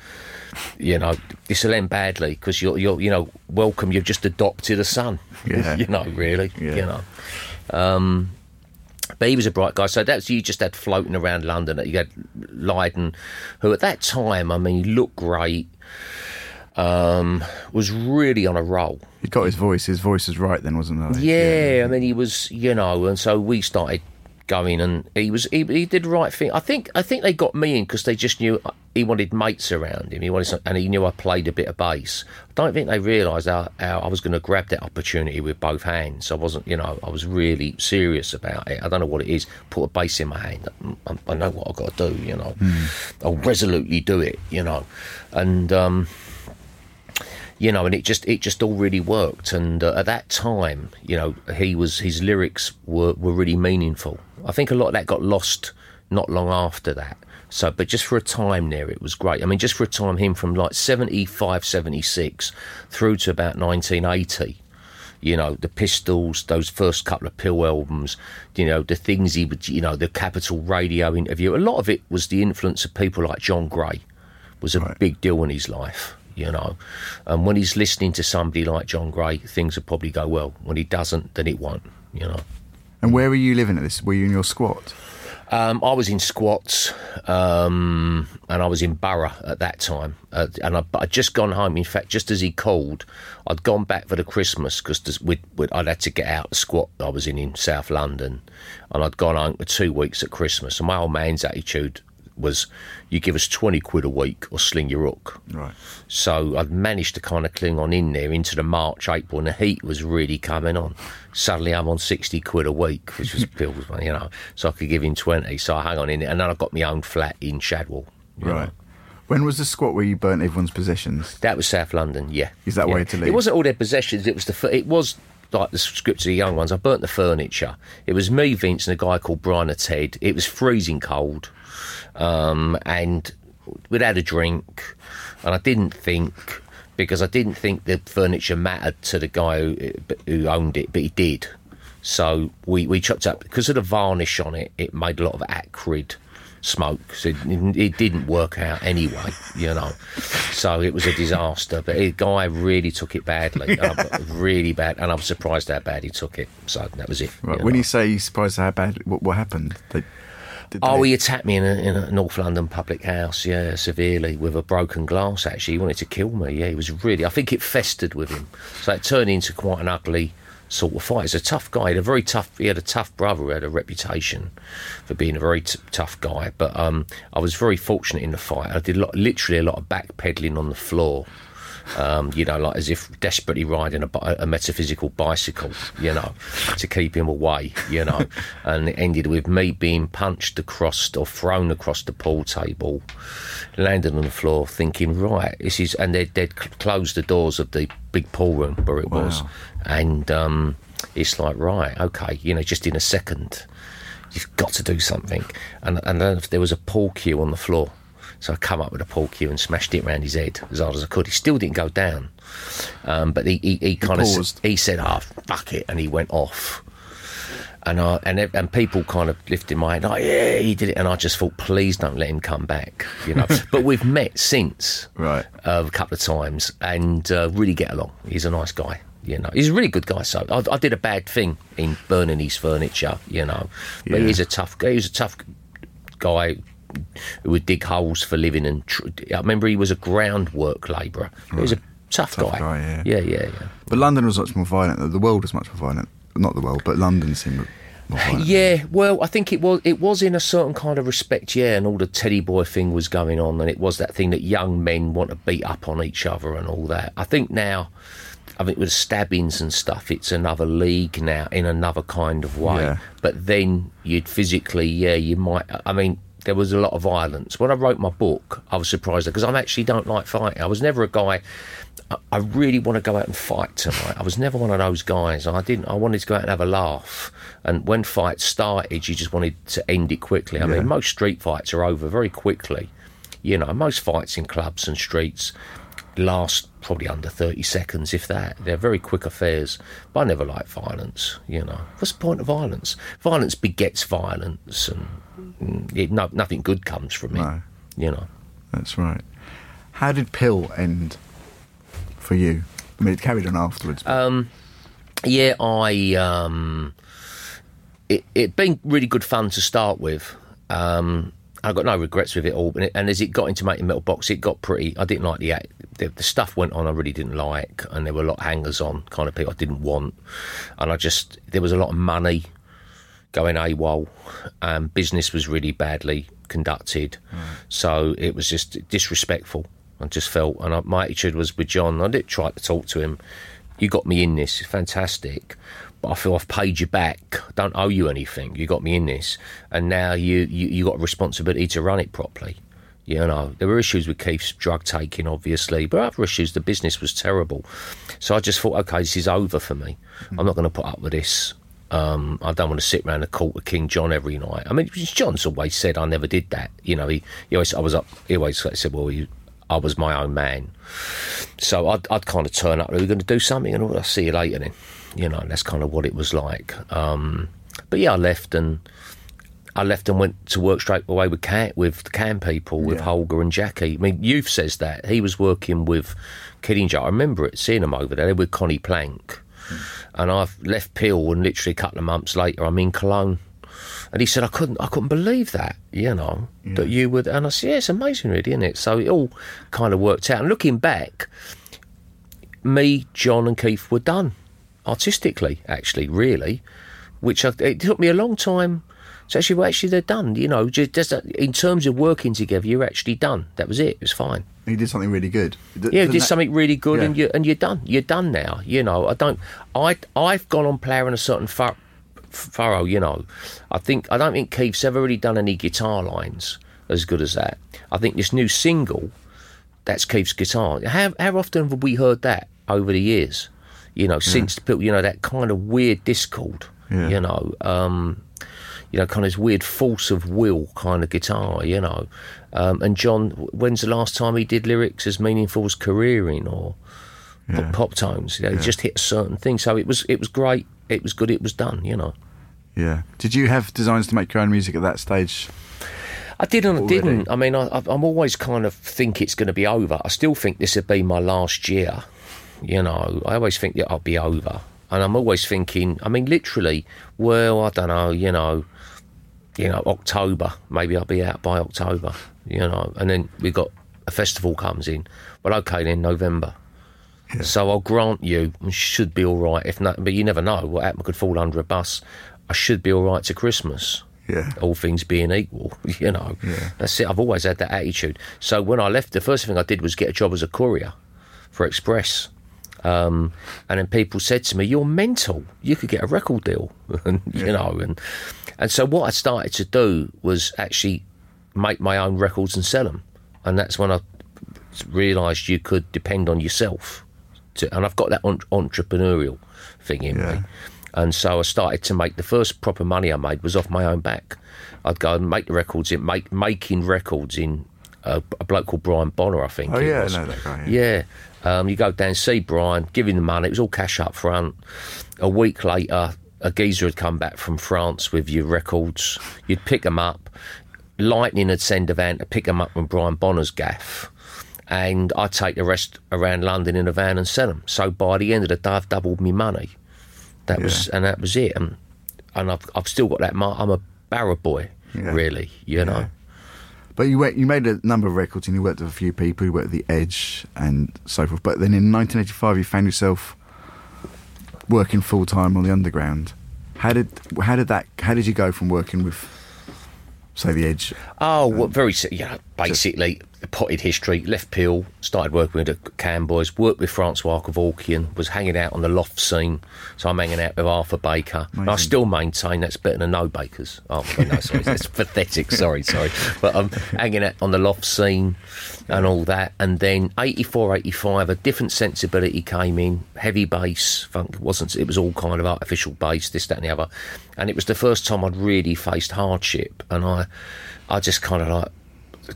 you know, this will end badly because you're, you're, you know, welcome, you've just adopted a son. Yeah. you know, really, Yeah. you know. Um, but he was a bright guy. So that's you just had floating around London. You had Lydon, who at that time, I mean, he looked great, um, was really on a roll. he got his voice. His voice was right then, wasn't it? Yeah, I mean, he was, you know, and so we started going, and he was, he, he did the right thing. I think, I think they got me in because they just knew he wanted mates around him. He wanted, some, and he knew I played a bit of bass. I don't think they realised how, how I was going to grab that opportunity with both hands. I wasn't, you know, I was really serious about it. I don't know what it is. Put a bass in my hand. I, I know what I've got to do. You know, I'll resolutely do it. You know, and. um you know, and it just it just all really worked. And uh, at that time, you know, he was his lyrics were were really meaningful. I think a lot of that got lost not long after that. So, but just for a time there, it was great. I mean, just for a time, him from like 75, 76 through to about 1980 you know, the Pistols, those first couple of PiL albums, you know, the things he would, you know, the Capital Radio interview. A lot of it was the influence of people like John Gray, was a Right. big deal in his life, you know. And when he's listening to somebody like John Gray, things will probably go well. When he doesn't, then it won't, you know. And where were you living at this? Were you in your squat? Um, I was in squats, um, and I was in Borough at that time, uh, and I, I'd just gone home. In fact, just as he called, I'd gone back for the Christmas because I'd had to get out the squat I was in in South London, and I'd gone home for two weeks at Christmas. And my old man's attitude was, "You give us twenty quid a week or sling your hook." Right. So I'd managed to kind of cling on in there into the March, April, and the heat was really coming on. Suddenly I'm on 60 quid a week, which was pills, you know, so I could give him 20. So I hung on in there, and then I got my own flat in Shadwell. you know. Right. When was the squat where you burnt everyone's possessions? That was South London, yeah. Is that yeah. way to leave? It wasn't all their possessions, it was the, it was like the scripts of the young ones. I burnt the furniture. It was me, Vince, and a guy called Brian Ted. It was freezing cold. Um, and we'd had a drink, and I didn't think because I didn't think the furniture mattered to the guy who, who owned it, but he did. So we, we chopped up because of the varnish on it. It made a lot of acrid smoke. So it, it didn't work out anyway, you know. So it was a disaster. But the guy really took it badly, I- really bad. And I'm surprised how bad he took it. So that was it. Right. you When know. you say you're surprised how bad, what, what happened? They, did Oh, they- he attacked me in a, in a North London public house, yeah, severely with a broken glass. Actually, he wanted to kill me. Yeah, he was really. I think it festered with him, so it turned into quite an ugly sort of fight. He's a tough guy. He had a very tough. He had a tough brother. Who had a reputation for being a very t- tough guy. But um, I was very fortunate in the fight. I did a lot, literally a lot of backpedaling on the floor. Um, you know, like as if desperately riding a, a metaphysical bicycle, you know, to keep him away, you know. and it ended with me being punched across or thrown across the pool table, landed on the floor, thinking, right, this is, and they'd, they'd closed the doors of the big pool room where it was, and um, it's like, right, okay, you know, just in a second, you've got to do something. And and there was a pool cue on the floor. So I come up with a pool cue and smashed it around his head as hard as I could. He still didn't go down, um, but he he, he kind of he said, "Ah, fuck it," and he went off. And I and and people kind of lifted my head, Oh yeah, he did it, and I just thought, please don't let him come back. You know. but we've met since, Right. uh, a couple of times and uh, really get along. He's a nice guy. You know, he's a really good guy. So I, I did a bad thing in burning his furniture. You know, but Yeah. he's a tough. guy. He's a tough guy who would dig holes for living. And tr- I remember he was a groundwork labourer. He was a tough, Tough guy. guy, yeah. yeah, yeah, yeah. But London was much more violent. though. The world was much more violent. Not the world, but London seemed more violent. Yeah, well, I think it was it was in a certain kind of respect, yeah, and all the teddy boy thing was going on, and it was that thing that young men want to beat up on each other and all that. I think now, I think with stabbings and stuff, it's another league now in another kind of way. Yeah. But then you'd physically, yeah, you might. I mean, there was a lot of violence when I wrote my book. I was surprised because I actually don't like fighting. I was never a guy. I- I really want to go out and fight tonight. I was never one of those guys. I didn't. I wanted to go out and have a laugh. And when fights started, you just wanted to end it quickly. I Yeah. mean, most street fights are over very quickly. You know, most fights in clubs and streets last probably under 30 seconds, if that. They're very quick affairs. But I never like violence, you know. What's the point of violence? Violence begets violence, and it, no, nothing good comes from it, No. you know. That's right. How did PiL end for you? I mean, it carried on afterwards. Um, Yeah, I. Um, it it been really good fun to start with. Um, I got no regrets with it all. And, it, and as it got into making metal box, it got pretty. I didn't like the, act- the the stuff went on. I really didn't like, and there were a lot of hangers on kind of people I didn't want. And I just there was a lot of money going AWOL. Um, business was really badly conducted, so it was just disrespectful. I just felt, and I, my attitude was with John. I did try to talk to him. You got me in this, it's fantastic, but I feel I've paid you back. I don't owe you anything. You got me in this, and now you you, you got a responsibility to run it properly. You know, there were issues with Keith's drug taking, obviously, but other issues. The business was terrible, so I just thought, okay, this is over for me. I'm not going to put up with this. Um, I don't want to sit around the court with King John every night. I mean, John's always said I never did that. You know, he, he always I was up. He always said, well, he, I was my own man. So I'd, I'd kind of turn up. We're going to do something, and I'll see you later. Then, you know, that's kind of what it was like. Um, but yeah, I left and I left and went to work straight away with Can, with the Can people, with Yeah. Holger and Jaki. I mean, Youth says that he was working with Kiddinger. I remember it, seeing him over there with Conny Plank, and I've left PiL and literally a couple of months later, I'm in Cologne. And he said, I couldn't, I couldn't believe that, you know, that you would. And I said, yeah, it's amazing, really, isn't it? So it all kind of worked out. And looking back, me, John, and Keith were done artistically, actually, really, which I, it took me a long time. So actually, well, actually, they're done. You know, just, just uh, in terms of working together, you're actually done. That was it. It was fine. he did something really good. D- Yeah, did that- something really good, and Yeah. you and you're done. You're done now. You know, I don't. I I've gone on ploughing a certain fur, furrow. You know, I think I don't think Keith's ever really done any guitar lines as good as that. I think this new single, that's Keith's guitar. How how often have we heard that over the years? You know, since people, you know, that kind of weird discord. Yeah. You know, um, you know, kind of this weird force of will kind of guitar, you know. Um, and John, when's the last time he did lyrics as meaningful as careering or pop, Yeah. pop tones? You know, he just hit a certain thing. So it was, it was great. It was good. It was done. You know. Yeah. Did you have designs to make your own music at that stage? I didn't. I Already. didn't. I mean, I, I- I'm always kind of think it's going to be over. I still think this would be my last year. You know, I always think that I'll be over, and I'm always thinking. I mean, literally. Well, I don't know. You know, you know, October. Maybe I'll be out by October. You know, and then we got a festival comes in. Well, okay, then November. So I'll grant you, should be all right. If not, but you never know what happened. Could fall under a bus. I should be all right to Christmas Yeah. all things being equal, you know. Yeah. That's it. I've always had that attitude. So when I left, the first thing I did was get a job as a courier for Express. Um, and then people said to me, "You're mental. You could get a record deal," and you know. And and so what I started to do was actually make my own records and sell them, and that's when I realised you could depend on yourself. To, and I've got that en- entrepreneurial thing in Yeah. me. And so I started to make the first proper money I made was off my own back. I'd go and make the records in make making records in a, a bloke called Brian Bonner, I think. Oh, yeah, I know that guy, Yeah. Um, you go down, see Brian, give him the money. It was all cash up front. A week later, a geezer had come back from France with your records. You'd pick them up. Lightning had send a van to pick them up from Brian Bonner's gaff. And I'd take the rest around London in a van and sell them. So by the end of the day, I've doubled my money. That was, and that was it. And, and I've, I've still got that mark. I'm a barrow boy, Yeah. really, you know. But you went, you made a number of records and you worked with a few people. You worked at The Edge and so forth. But then in 1985, you found yourself working full time on the Underground. How did how did that how did you go from working with, say, The Edge? Oh, well, um, very, know, basically, potted history, left PiL, started working with the Can Boys, worked with Francois Kevorkian, was hanging out on the loft scene, so I'm hanging out with Arthur Baker. I still maintain that's better than no Bakers. Oh, no, sorry, that's pathetic, sorry, sorry. But I'm hanging out on the loft scene and all that. And then 84, 85, a different sensibility came in, heavy bass, funk, wasn't, it was all kind of artificial bass, this, that, and the other. And it was the first time I'd really faced hardship. And I, I just kind of like,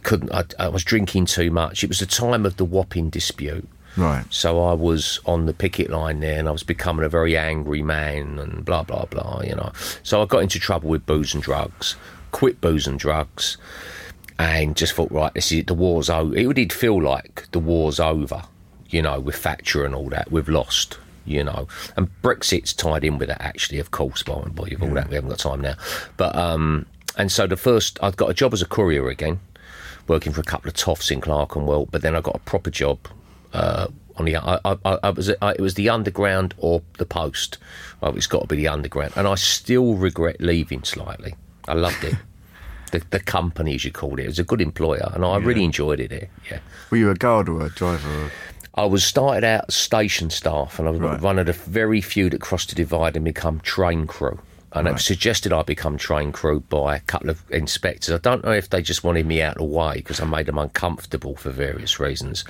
couldn't I, I was drinking too much. It was the time of the Wapping dispute. Right. so I was on the picket line there and I was becoming a very angry man and blah blah blah you know. So I got into trouble with booze and drugs quit booze and drugs and just thought right this is the war's over it did feel like the war's over you know with Thatcher and all that we've lost you know. And Brexit's tied in with that actually of course by and by all that we haven't got time now. But um and so the first I'd got a job as a courier again working for a couple of toffs in Clerkenwell, but then I got a proper job uh, on the. I, I, I was it was the underground or the post. Oh, it's got to be the underground, and I still regret leaving slightly. I loved it. the, the company, as you called it, it was a good employer, and I really enjoyed it there. Yeah. Were you a guard or a driver? Or... I was started out as station staff, and I was Right. one of the very few that crossed the divide and become train crew. And it was suggested I become train crew by a couple of inspectors. I don't know if they just wanted me out of the way because I made them uncomfortable for various reasons,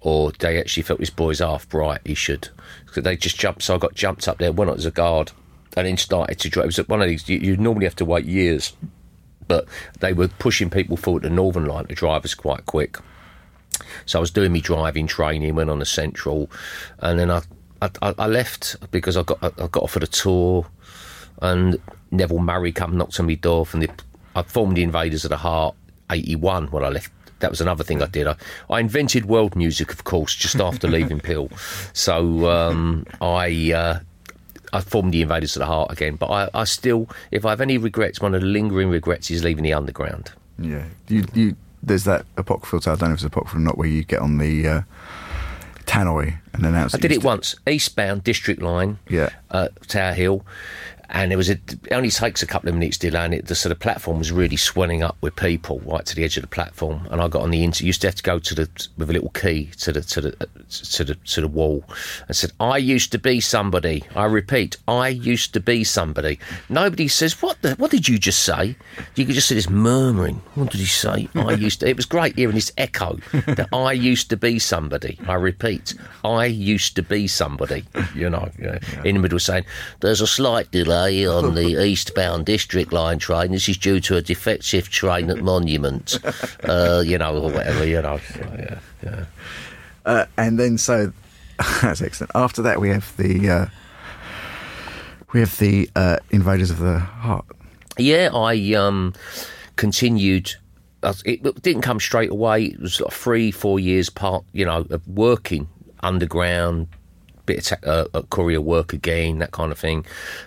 or they actually felt this boy's half bright. He should. So they just jumped. So I got jumped up there, went up as a guard, and then started to drive. It was one of these. You, you normally have to wait years, but they were pushing people forward the Northern Line to drive us quite quick. So I was doing me driving training, went on the central, and then I I, I left because I got I got offered a tour, and Neville Murray come knocked on my door from the. I formed the Invaders of the Heart '81 when I left. That was another thing I did. I, I invented world music, of course, just after leaving PiL. So um, I. Uh, I formed the Invaders of the Heart again, but I, I still, if I have any regrets, one of the lingering regrets is leaving the underground. Yeah. You you. There's that apocryphal tale. I don't know if it's apocryphal or not, where you get on the uh, tannoy and announce. I did it once, eastbound District Line, Yeah. uh, Tower Hill, and it was a, it only takes a couple of minutes to land it. The sort of platform was really swelling up with people right to the edge of the platform, and I got on the inter. Used to have to go to the with a little key to the to the to the to the wall, and said, "I used to be somebody." I repeat, "I used to be somebody." Nobody says, "What the? What did you just say?" You could just see this murmuring. What did he say? I used to. It was great hearing this echo that I used to be somebody. I repeat, I used to be somebody. You know, you know, in the middle saying, "There's a slight delay on the eastbound District Line train. This is due to a defective train at Monument." Uh, you know, or whatever. You know, yeah, yeah. Uh, and then so that's excellent. After that, we have the uh, we have the uh, Invaders of the Heart. Yeah, I um, continued. uh, It didn't come straight away. It was like three, four years part, you know, of working underground, bit of uh, uh, courier work again, that kind of thing,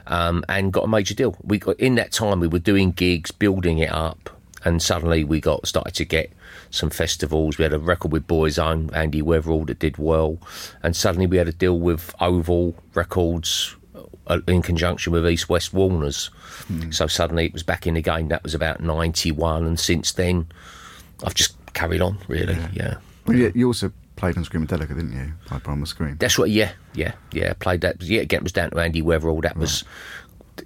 um, and got a major deal. We got in that time we were doing gigs, building it up, and suddenly we got started to get some festivals. We had a record with Boys Own, Andy Weatherall, that did well, and suddenly we had a deal with Oval Records uh, in conjunction with East West Warners. So suddenly it was back in the game. That was about ninety one, and since then I've just carried on. Really, yeah. Well, you, you also played on Screamadelica, didn't you? On the Scream. That's what. Yeah, yeah, yeah. Played that. Yeah, again, it was down to Andy Weatherall. That was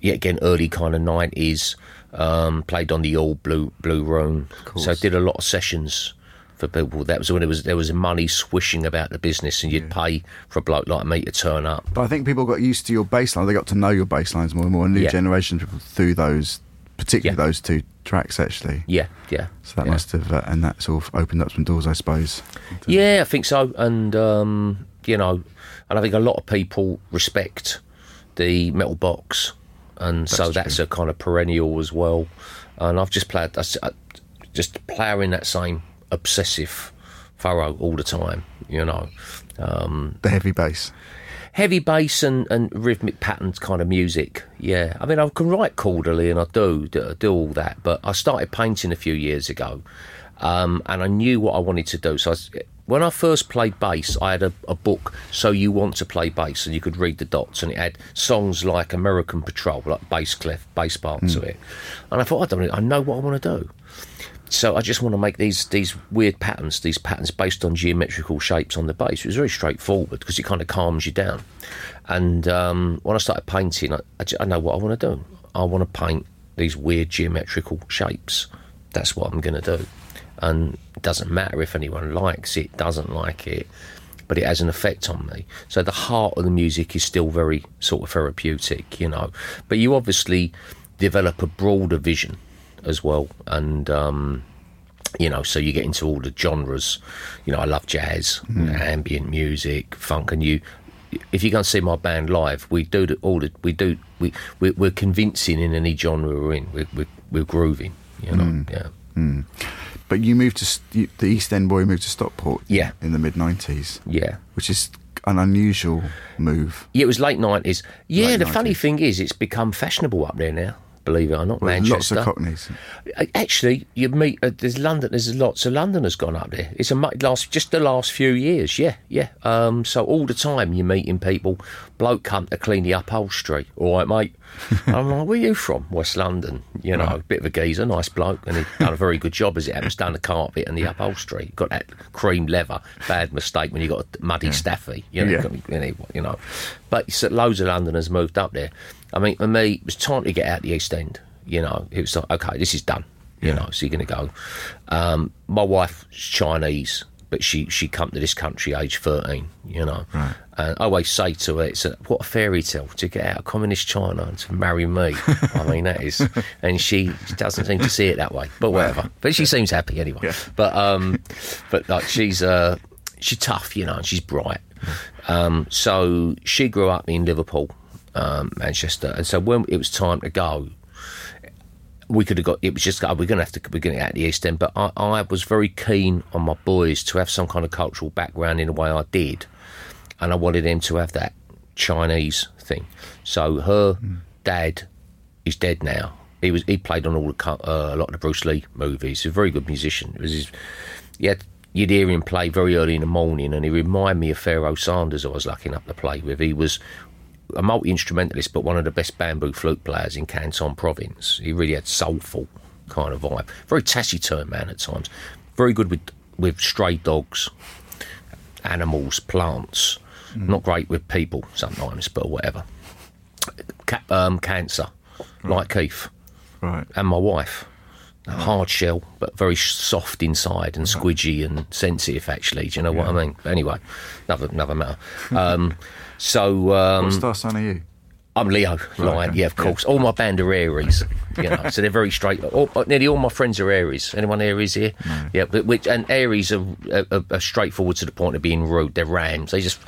yeah, again, early kind of nineties. Um, played on the Orb Blue Blue Room. So I did a lot of sessions for people. That was when it was there was money swishing about the business, and you'd pay for a bloke like me to turn up. But I think people got used to your bass line. They got to know your bass lines more and more. A new Yeah. people through those, particularly Yeah. those two tracks, actually. Yeah, yeah. So that yeah. must have, uh, and that sort of opened up some doors, I suppose. Yeah, I think so. And, um, you know, and I think a lot of people respect the metal box. And so That's that's true. a kind of perennial as well. And I've just played, that's- uh, just ploughing that same obsessive furrow all the time, you know. Um, The heavy bass. Heavy bass and, and rhythmic patterns kind of music. Yeah, I mean, I can write chordally and I do, do do all that. But I started painting a few years ago, um, and I knew what I wanted to do. So I when I first played bass, I had a, a book, So You Want to Play Bass, and you could read the dots, and it had songs like American Patrol, like bass clef, bass parts of it. And I thought, I don't, know, I know what I want to do. So I just want to make these these weird patterns, these patterns based on geometrical shapes on the base. It was very straightforward because it kind of calms you down. And um, when I started painting, I, I, I know what I want to do. I want to paint these weird geometrical shapes. That's what I'm going to do. And it doesn't matter if anyone likes it, doesn't like it, but it has an effect on me. So the heart of the music is still very sort of therapeutic, you know. But you obviously develop a broader vision as well, and um, you know, so you get into all the genres. You know, I love jazz, hmm. ambient music, funk, and you. If you go and see my band live, we do the, all the we do we we're, we're convincing in any genre we're in. We're we're, we're grooving, you know. Hmm. Yeah, hmm. But you moved to, you, the East End boy moved to Stockport Yeah. in the mid 90s, yeah. which is an unusual move. Yeah, it was late nineties. Yeah, Late the funny thing is, it's become fashionable up there now. Believe it or not, Well, lots Manchester. of Cockneys. Actually, you meet uh, there's London. There's lots of Londoners gone up there. It's a last just the last few years. Yeah, yeah. Um, so all the time you're meeting people. Bloke come to clean the upholstery. All right, mate. I'm like, where you from? West London. You know, a bit of a geezer, nice bloke, and he done a very good job as it happens. Done the carpet and the upholstery. Got that cream leather. Bad mistake when you got a muddy staffy. You know, Yeah. you know, you know. But so loads of Londoners moved up there. I mean, for me, it was time to get out the East End. You know, it was like, okay, this is done. You Yeah. know, so you're going to go. Um, my wife's Chinese, but she she come to this country age 13. You know, Right. and I always say to her, "It's a, what a fairy tale to get out of communist China and to marry me." I mean, that is, and she doesn't seem to see it that way. But whatever. But she seems happy anyway. Yeah. But um, but like she's uh, she's tough, you know, and she's bright. Um, so she grew up in Liverpool, um, Manchester, and so when it was time to go, we could have got. It was just oh, we're going to have to. We're going to out the East End, but I, I was very keen on my boys to have some kind of cultural background in the way I did, and I wanted them to have that Chinese thing. So her dad is dead now. He was he played on all the uh, a lot of the Bruce Lee movies. He's a very good musician. It was his, he had, you'd hear him play very early in the morning, and he reminded me of Pharoah Sanders. I was lucky enough to play with. He was a multi instrumentalist, but one of the best bamboo flute players in Canton Province. He really had soulful kind of vibe. Very taciturn man at times. Very good with with stray dogs, animals, plants. Not great with people sometimes, but whatever. Ca- um, cancer, like Keith Right. and my wife. Hard shell, but very soft inside and squidgy and sensitive. Actually, do you know what I mean? Anyway, another another matter. Um, so um, What star sign are you? I'm Leo, lion. okay. Yeah, of course. All my band are Aries. You know, so they're very straight. All, nearly all my friends are Aries. Anyone Aries here? Yeah, but which and Aries are, are, are straightforward to the point of being rude. They're rams. They just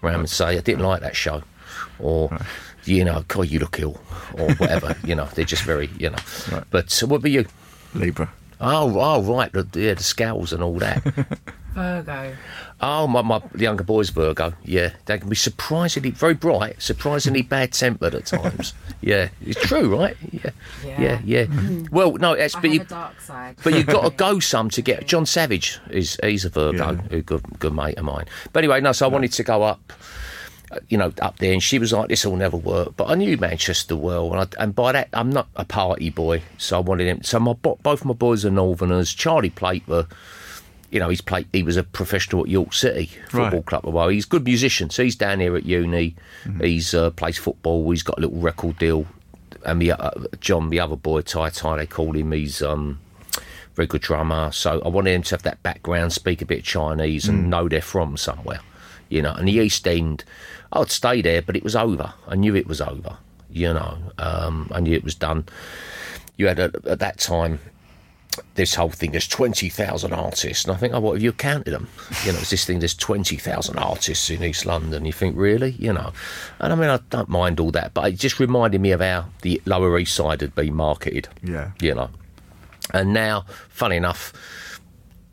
ram and say, "I didn't like that show," or you know, "God, you look ill," or whatever. you know, they're just very, you know. Right. But so what about you? Libra. Oh, oh, right. The, yeah, the scowls and all that. Virgo. Oh, my, my younger boy's Virgo. Yeah, they can be surprisingly very bright, surprisingly bad tempered at times. yeah, it's true, right? Yeah, yeah, Yeah. yeah. Well, no, it's I but have you, a dark side. but you've got to go some to get. Jon Savage is he's a Virgo, Yeah. a good good mate of mine. But anyway, no. So I wanted to go up, uh, you know, up there, and she was like, "This will never work." But I knew Manchester well, and, I, and by that, I'm not a party boy, so I wanted him. So my both my boys are Northerners. Charlie Plate were you know, he's played. He was a professional at York City Football Right. Club a while. He's a good musician, so he's down here at uni. He's uh, plays football. He's got a little record deal. And the uh, John, the other boy, Tai Tai, they call him. He's um, very good drummer. So I wanted him to have that background, speak a bit of Chinese, and know they're from somewhere. You know, and the East End, I'd stay there, but it was over. I knew it was over. You know, um, I knew it was done. You had a, at that time this whole thing. There's twenty thousand artists, and I think, oh, what have you counted them? You know, it's this thing. There's twenty thousand artists in East London. You think, really? You know, and I mean, I don't mind all that, but it just reminded me of how the Lower East Side had been marketed Yeah. you know. And now, funny enough,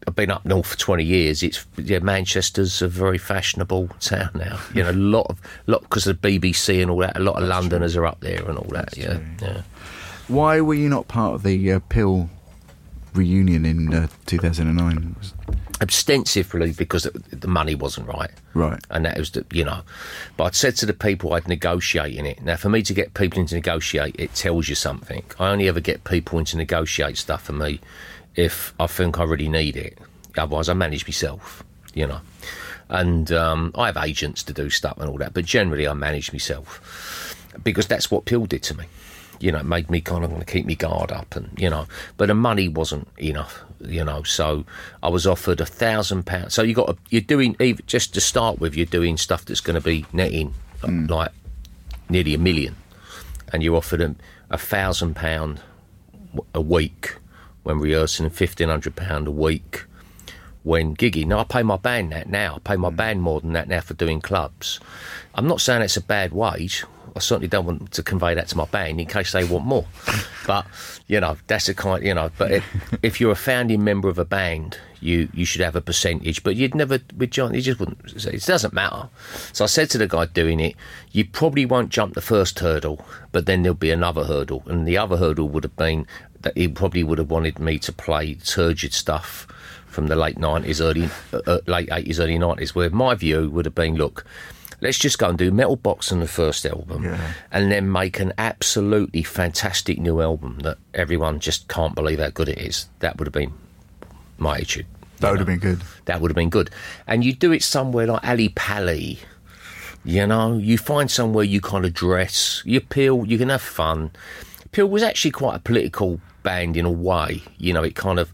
I've been up north for twenty years. It's yeah, Manchester's a very fashionable town now. You know, a lot of lot because of the BBC and all that. A lot of Londoners are up there and all that. yeah, yeah. Why were you not part of the uh, PiL reunion in uh, 2009? Was- Ostensively because the money wasn't right. Right. And that was, the, you know. But I'd said to the people I'd negotiate in it. Now, for me to get people into negotiate, it tells you something. I only ever get people into negotiate stuff for me if I think I really need it. Otherwise, I manage myself, you know. And um, I have agents to do stuff and all that, but generally, I manage myself because that's what PiL did to me. You know, it made me kind of want to keep my guard up, and you know, but the money wasn't enough. You know, so I was offered a thousand pounds. So you got a, you're doing even just to start with, you're doing stuff that's going to be netting like, like nearly a million, and you offered them a thousand pound a week when rehearsing and fifteen hundred pound a week when gigging. Now I pay my band that now. I pay my band more than that now for doing clubs. I'm not saying it's a bad wage. I certainly don't want to convey that to my band in case they want more. But you know, that's the kind. You know, but it, if you're a founding member of a band, you you should have a percentage. But you'd never with John. You just wouldn't. say- It doesn't matter. So I said to the guy doing it, you probably won't jump the first hurdle, but then there'll be another hurdle, and the other hurdle would have been that he probably would have wanted me to play turgid stuff from the late nineties, early uh, uh, late eighties, early nineties. Where my view would have been, look, let's just go and do Metal Box on the first album, Yeah. and then make an absolutely fantastic new album that everyone just can't believe how good it is. That would have been my attitude. That would have been good. That would have been good. And you do it somewhere like Ali Pali. You know, you find somewhere you kind of dress, you peel, you can have fun. PiL was actually quite a political band in a way. You know, it kind of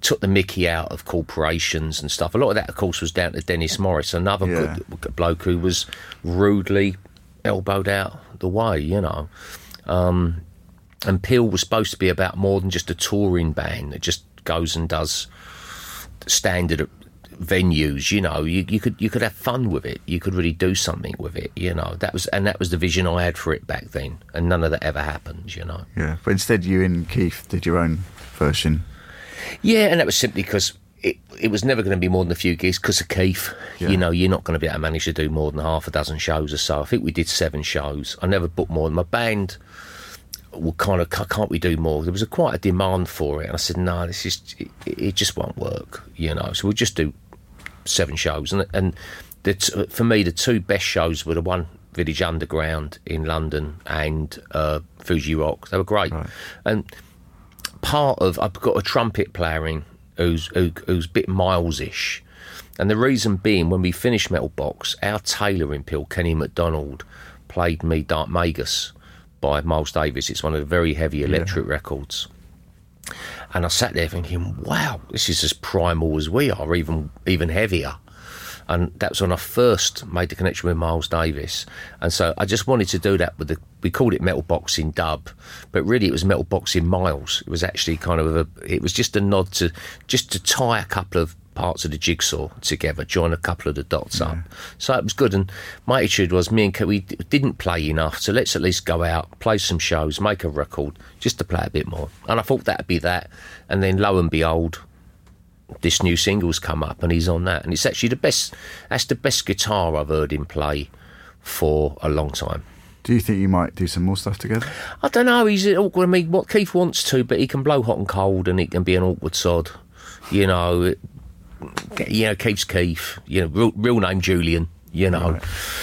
took the mickey out of corporations and stuff. A lot of that, of course, was down to Dennis Morris, another Yeah. good bloke who was rudely elbowed out the way, you know. Um, and PiL was supposed to be about more than just a touring band that just goes and does standard venues. You know, you, you could you could have fun with it. You could really do something with it. You know, that was and that was the vision I had for it back then. And none of that ever happened. You know. Yeah. But instead, you and Keith did your own version. Yeah, and that was simply because it, it was never going to be more than a few gigs because of Keith. Yeah. You know, you're not going to be able to manage to do more than half a dozen shows or so. I think we did seven shows. I never booked more. than My band were kind of, can't we do more? There was a, quite a demand for it. And I said, no, this is, it, it just won't work, you know. So we'll just do seven shows. And, and the t- for me, the two best shows were the one Village Underground in London and uh, Fuji Rock. They were great. Right. And part of I've got a trumpet player in who's who, who's a bit Miles-ish, and the reason being when we finished Metal Box, our tailor in PiL, Kenny McDonald, played me Dark Magus by Miles Davis. It's one of the very heavy electric records. And I sat there thinking, wow, this is as primal as we are, even even heavier. And that was when I first made the connection with Miles Davis. And so I just wanted to do that with the, we called it Metal Box in Dub, but really it was Metal Box in Miles. It was actually kind of a, it was just a nod to, just to tie a couple of parts of the jigsaw together, join a couple of the dots up. So it was good. And my attitude was, me and Ke- we didn't play enough, so let's at least go out, play some shows, make a record, just to play a bit more. And I thought that'd be that. And then lo and behold, this new single's come up and he's on that. And it's actually the best, that's the best guitar I've heard him play for a long time. Do you think you might do some more stuff together? I don't know. He's awkward. I mean, what Keith wants to, but he can blow hot and cold, and he can be an awkward sod. You know, it- you know, Keith's Keith. You know, real, real name Julian. You know,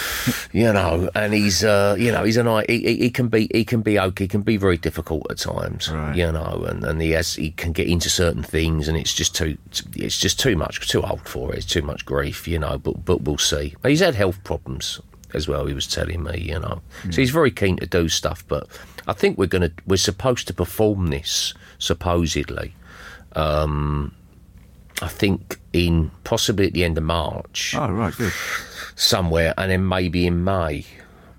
you know, and he's, uh, you know, he's a nice. He, he, can be, he can be okay. He can be very difficult at times. Right. You know, and, and he has, he can get into certain things, and it's just too, it's just too much, too old for it. It's too much grief. You know, but but we'll see. He's had health problems as well. He was telling me, you know, so he's very keen to do stuff. But I think we're gonna, we're supposed to perform this supposedly. Um, I think in possibly at the end of March Oh, right, good. somewhere, and then maybe in May.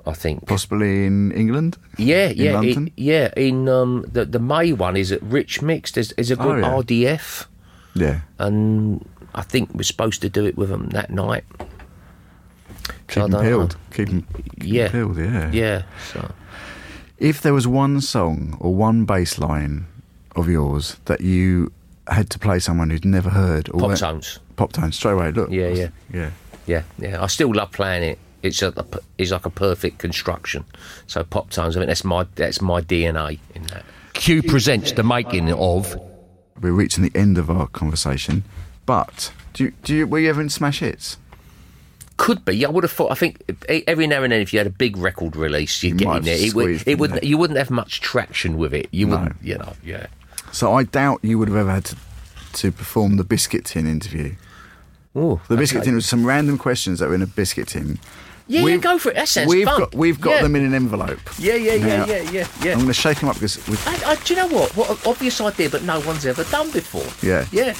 I think. Possibly in England? Yeah, In yeah, London? in, yeah. In um, the the May one is at Rich Mix. There's, there's a good Oh, yeah. RDF, Yeah. and I think we're supposed to do it with them that night. Keep them don't know. peeled. Keep them Yeah. peeled, yeah. Yeah. So If there was one song or one bass line of yours that you had to play someone who'd never heard or pop went- tones. Pop tones straight away. Look. Yeah, yeah. Yeah. Yeah, yeah. I still love playing it. It's a, it's like a perfect construction. So pop tones. I mean, that's my that's my DNA in that. Q presents the making of. We're reaching the end of our conversation. But do you, do you, were you ever in smash hits? Could be. I would have thought. I think every now and then, if you had a big record release, you'd You get in there. It would. It would. You wouldn't have much traction with it. You No. wouldn't. You know. Yeah. So I doubt you would have ever had to, to perform the biscuit tin interview. Oh, The biscuit okay. tin was some random questions that were in a biscuit tin. Yeah, yeah, We've- go for it. That sounds we've fun. Got, we've got Yeah. them in an envelope. Yeah, yeah, yeah, Now, yeah, yeah, yeah. I'm going to shake them up because we've, I, I, do you know what? What an obvious idea, but no one's ever done before. Yeah. Yeah.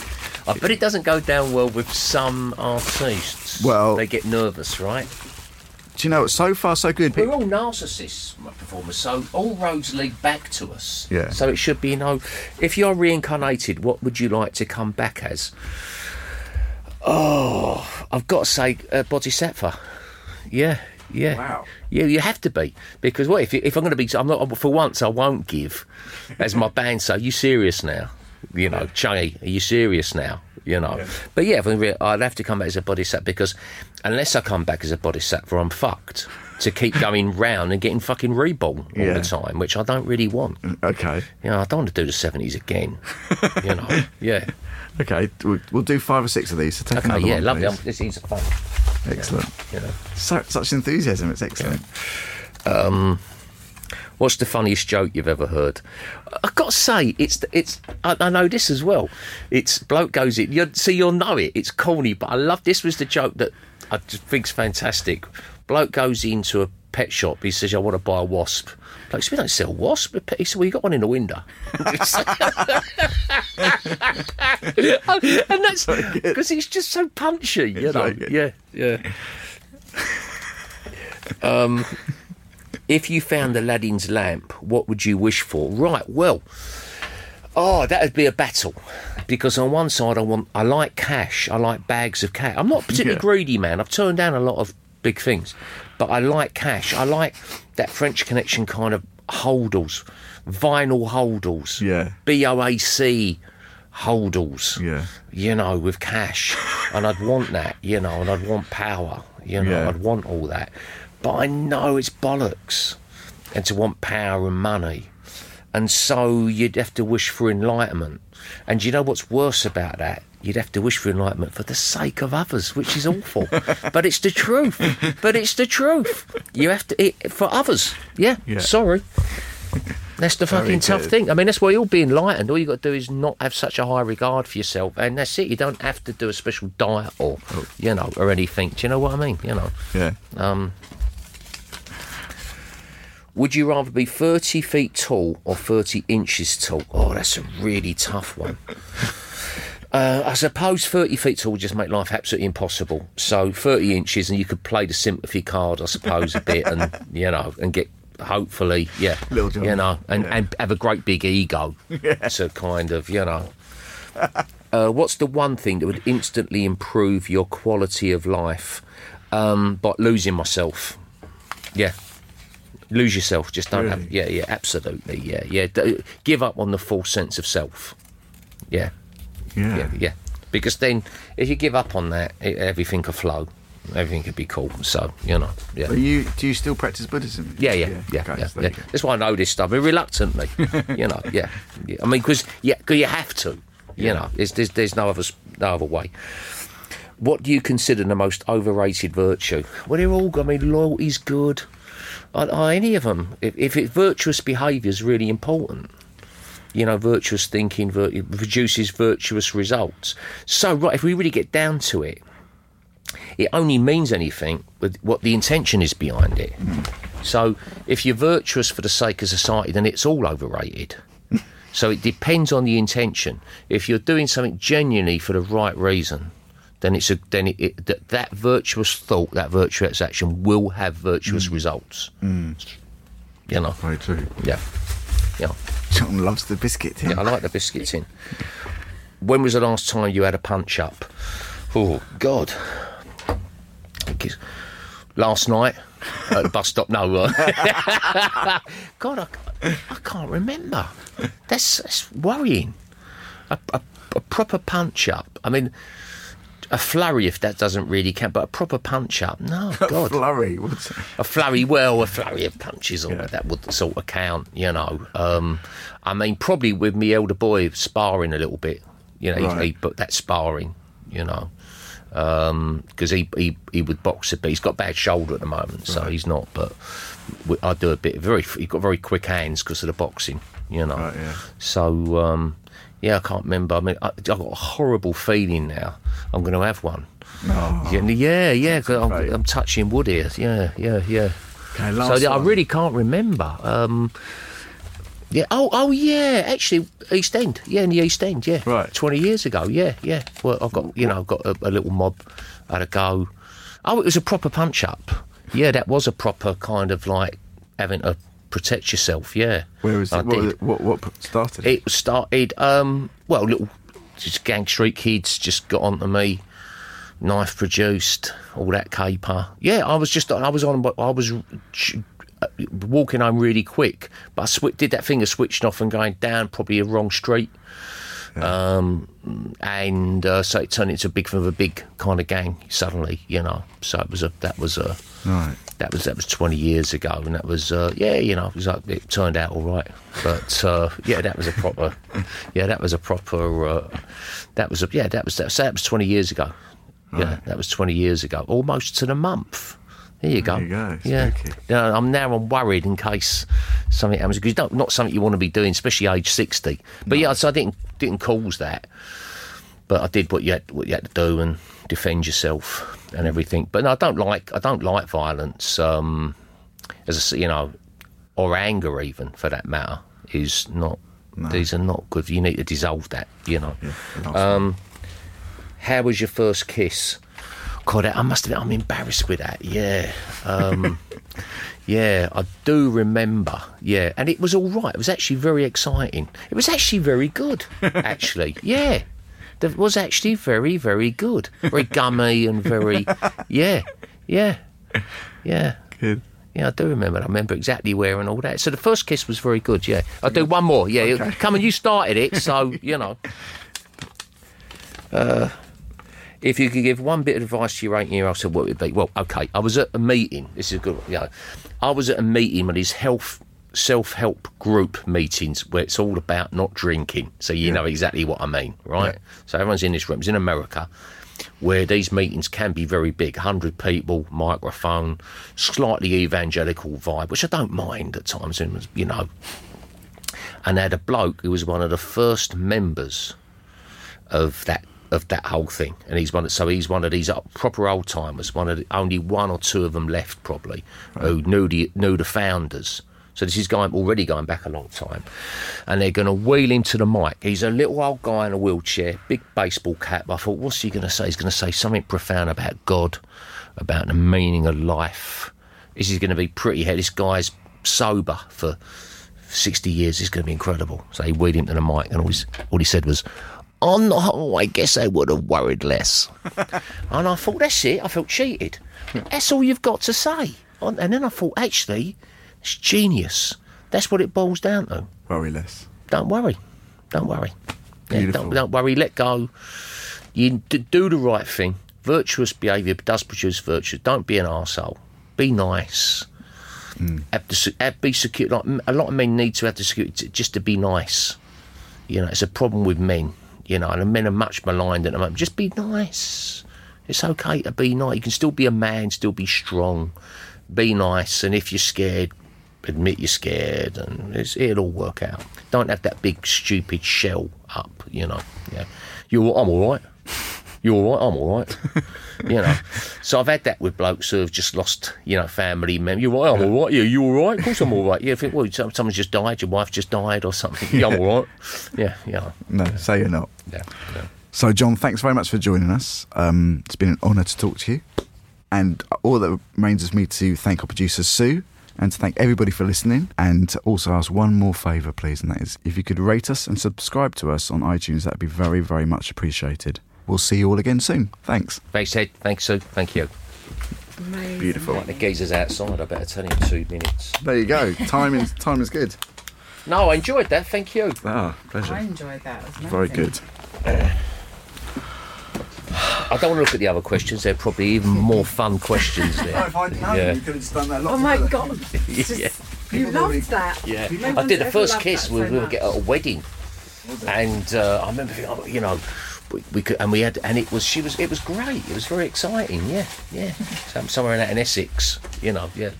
I bet it doesn't go down well with some artists. Well- they get nervous, right? Do you know what? So far, so good. We're all narcissists, my performers, so all roads lead back to us. Yeah. So it should be, you know, if you're reincarnated, what would you like to come back as? Oh, I've got to say, uh, Bodhisattva. Yeah, yeah. Wow. Yeah, you have to be because what if if I'm going to be? I'm not for once. I won't give, as my band say. You serious now? You know, Che, are you serious now? You know, but yeah, if I'm re- I'd have to come back as a bodhisattva because unless I come back as a bodhisattva, I'm fucked. To keep going round and getting fucking reborn all Yeah. the time, which I don't really want. Okay. You know, I don't want to do the seventies again. You know, yeah. Okay. We'll, we'll do five or six of these. So take Okay, yeah, one, lovely. please. Um, This is fun. Excellent. You know. So, such enthusiasm. It's excellent. What's the funniest joke you've ever heard? I've got to say, it's it's. I, I know this as well. It's bloke goes in. You see, you'll know it. It's corny, but I love. This was the joke that I just think's fantastic. Bloke goes into a pet shop. He says, "I want to buy a wasp." Bloke says, "We don't sell wasp." He said, "Well, you got one in the window." and that's because it's just so punchy, you know. Yeah, yeah. Um, if you found Aladdin's lamp, what would you wish for? Right, well, oh, that would be a battle. Because on one side, I want, I like cash, I like bags of cash. I'm not particularly Yeah. greedy man. I've turned down a lot of big things, but I like cash. I like that French Connection kind of holdalls, vinyl holdalls, Yeah. BOAC holdalls Yeah. you know, with cash. and I'd want that, you know, and I'd want power, you know, Yeah. I'd want all that. But I know it's bollocks. And to want power and money. And so you'd have to wish for enlightenment. And you know what's worse about that? You'd have to wish for enlightenment for the sake of others, which is awful. but it's the truth. But it's the truth. You have to, it, for others. Yeah, Yeah. sorry. That's the fucking tough thing. I mean, that's why you'll be enlightened. All you got to do is not have such a high regard for yourself, and that's it. You don't have to do a special diet or, you know, or anything. Do you know what I mean? You know. Yeah. Um, would you rather be 30 feet tall or 30 inches tall? Oh, that's a really tough one. Uh, I suppose 30 feet tall would just make life absolutely impossible. So 30 inches, and you could play the sympathy card, I suppose, a bit, and you know, and get hopefully, yeah, Little John. you know, and, Yeah. and have a great big ego to kind of, you know. Uh, what's the one thing that would instantly improve your quality of life? Um, by losing myself. Yeah. Lose yourself. Just don't have. Yeah, yeah, absolutely. Yeah, yeah. D- give up on the false sense of self. Yeah, Yeah. yeah, yeah. Because then, if you give up on that, it, everything could flow. Everything could be cool. So you know, yeah. You, do you still practice Buddhism? Yeah, yeah, yeah, yeah, there yeah. That's why I know this stuff. Reluctantly, you know. Yeah, yeah. I mean, because yeah, cause you have to. You know, there's, there's there's no other no other way. what do you consider the most overrated virtue? Well, they're all. Good. I mean, loyalty's good. Any of them? If, if it, virtuous behaviour is really important, you know, virtuous thinking vir- produces virtuous results. So, right, if we really get down to it, it only means anything with what the intention is behind it. So, if you're virtuous for the sake of society, then it's all overrated. so, it depends on the intention. If you're doing something genuinely for the right reason, then it's a then it, it, that, that virtuous thought, that virtuous action will have virtuous results. You know, Very true. yeah, yeah. John loves the biscuit tin. Yeah, I like the biscuits in. When was the last time you had a punch up? Oh God! I last night at the bus stop. No, uh, God, I, I can't remember. That's, that's worrying. A, a, a proper punch up. I mean, a flurry if that doesn't really count, but a proper punch up. No, God. Flurry. What's A flurry, well, a flurry of punches, or that would sort of count, you know. Um, I mean, probably with me elder boy sparring a little bit, you know, Right. he, but that's sparring, you know, because he, he he would box it, but he's got a bad shoulder at the moment, so he's not. But I do a bit very. He's got very quick hands because of the boxing, you know. Right, yeah. So um, yeah, I can't remember. I mean, I, I've got a horrible feeling now. I'm going to have one. Oh. Yeah, yeah, yeah. I'm, I'm touching wood here. Yeah, yeah, yeah. Okay, So last yeah, I really can't remember. Um, yeah. Oh, oh, yeah. Actually, East End. Yeah, in the East End. Yeah. Right. Twenty years ago. Yeah, yeah. Well, I've got you know, I've got a, a little mob. Had a go. Oh, it was a proper punch up. Yeah, that was a proper kind of like having to protect yourself. Yeah. Where was I it? What, did. was it? what, what started it? It started, um, well, little just gang street kids just got onto me, knife produced, all that caper. Yeah, I was just, I was on, I was uh, walking home really quick, but I swi- did that thing of switching off and going down probably a wrong street. Um, and uh, so it turned into a big of a big kind of gang suddenly, you know. So it was a that was a Right. That was that was 20 years ago and that was uh, yeah you know it, was like, it turned out all right. But uh, yeah that was a proper yeah that was a proper uh, that was a yeah that was that, so that was 20 years ago. Yeah that was 20 years ago almost to the month. There you go. There you go, yeah. yeah I'm now I'm worried in case something happens because not not something you want to be doing especially age 60 but yeah so I didn't didn't cause that. But I did what you had, what you had to do and defend yourself and everything. But no, I don't like I don't like violence. Um, as I say, you know, or anger even for that matter is not. These are not good. You need to dissolve that. You know. Last Um, how was your first kiss? God, I must admit, I'm embarrassed with that. Yeah. Um, yeah, I do remember. Yeah, and it was all right. It was actually very exciting. It was actually very good, actually. yeah. That was actually very, very good. Very gummy and very. Yeah, yeah, yeah. Good. Yeah, I do remember. I remember exactly where and all that. So the first kiss was very good. Yeah, I'll do one more. Yeah, Okay. come on, you started it, so you know. Uh, if you could give one bit of advice to your eight-year-old, so what would it be? Well, okay, I was at a meeting. This is a good. one, You know, I was at a meeting with his health self-help group meetings where it's all about not drinking. So you know exactly what I mean, right? Yeah. So everyone's in this room. It's in America where these meetings can be very big 100 people, microphone, slightly evangelical vibe, which I don't mind at times, and, you know. And they had a bloke who was one of the first members of that of that whole thing, and he's one. Of, so he's one of these uh, proper old timers. One of the, only one or two of them left, probably, who knew the knew the founders. So this is going already going back a long time, and they're going to wheel him to the mic. He's a little old guy in a wheelchair, big baseball cap. I thought, what's he going to say? He's going to say something profound about God, about the meaning of life. This is going to be pretty. heavy. This guy's sober for 60 years is going to be incredible. So he wheeled him to the mic, and all, all he said was, On the whole, I guess I would have worried less. and I thought, That's it. I felt cheated. That's all you've got to say. And then I thought, Actually, it's genius. That's what it boils down to. Worry less. Don't worry. Don't worry. Yeah, don't, don't worry. Let go. You d- do the right thing. Virtuous behaviour does produce virtue. Don't be an arsehole. Be nice. Hmm. Have to, have, be secure. Like, a lot of men need to have the security to, just to be nice. You know, it's a problem with men. You know, and men are much maligned at the moment. Just be nice. It's okay to be nice. You can still be a man, still be strong, be nice, and if you're scared, admit you're scared, and it's, it'll all work out. Don't have that big stupid shell up, you know. Yeah, you. I'm all right. You're all right? I'm all right. you know. So I've had that with blokes who have just lost, you know, family members. You all right? I'm all right. Yeah, you all right? Of course I'm all right. Yeah, think, well, someone's just died. Your wife just died or something. Yeah, I'm all right. Yeah, yeah. No, say you're not. Yeah, yeah. So, John, thanks very much for joining us. Um, it's been an honour to talk to you. And all that remains is me to thank our producer, Sue, and to thank everybody for listening. And to also ask one more favour, please, and that is if you could rate us and subscribe to us on iTunes, that would be very, very much appreciated. We'll see you all again soon. Thanks. Thanks, Ed. Thanks, Sue. Thank you. Amazing. Beautiful. Right, the geezer's outside. I better tell him two minutes. There you go. Time is, time is good. No, I enjoyed that. Thank you. Ah, pleasure. I enjoyed that. It was Very amazing. good. I don't want to look at the other questions. They're probably even more fun questions there. if I'd known, Yeah. you could have done that Oh my god. yeah. You People already- loved that. Yeah, No I did the first kiss. that We, so we were much. at a wedding, and uh, I remember, oh, you know, we, we could, and we had, and it was, she was, it was great. It was very exciting. Yeah, yeah. Some, somewhere in out in Essex, you know. Yeah.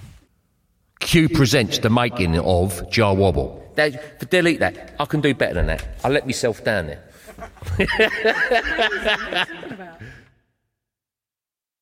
Q presents the making of Jah Wobble. That, delete that. I can do better than that. I let myself down there. What about?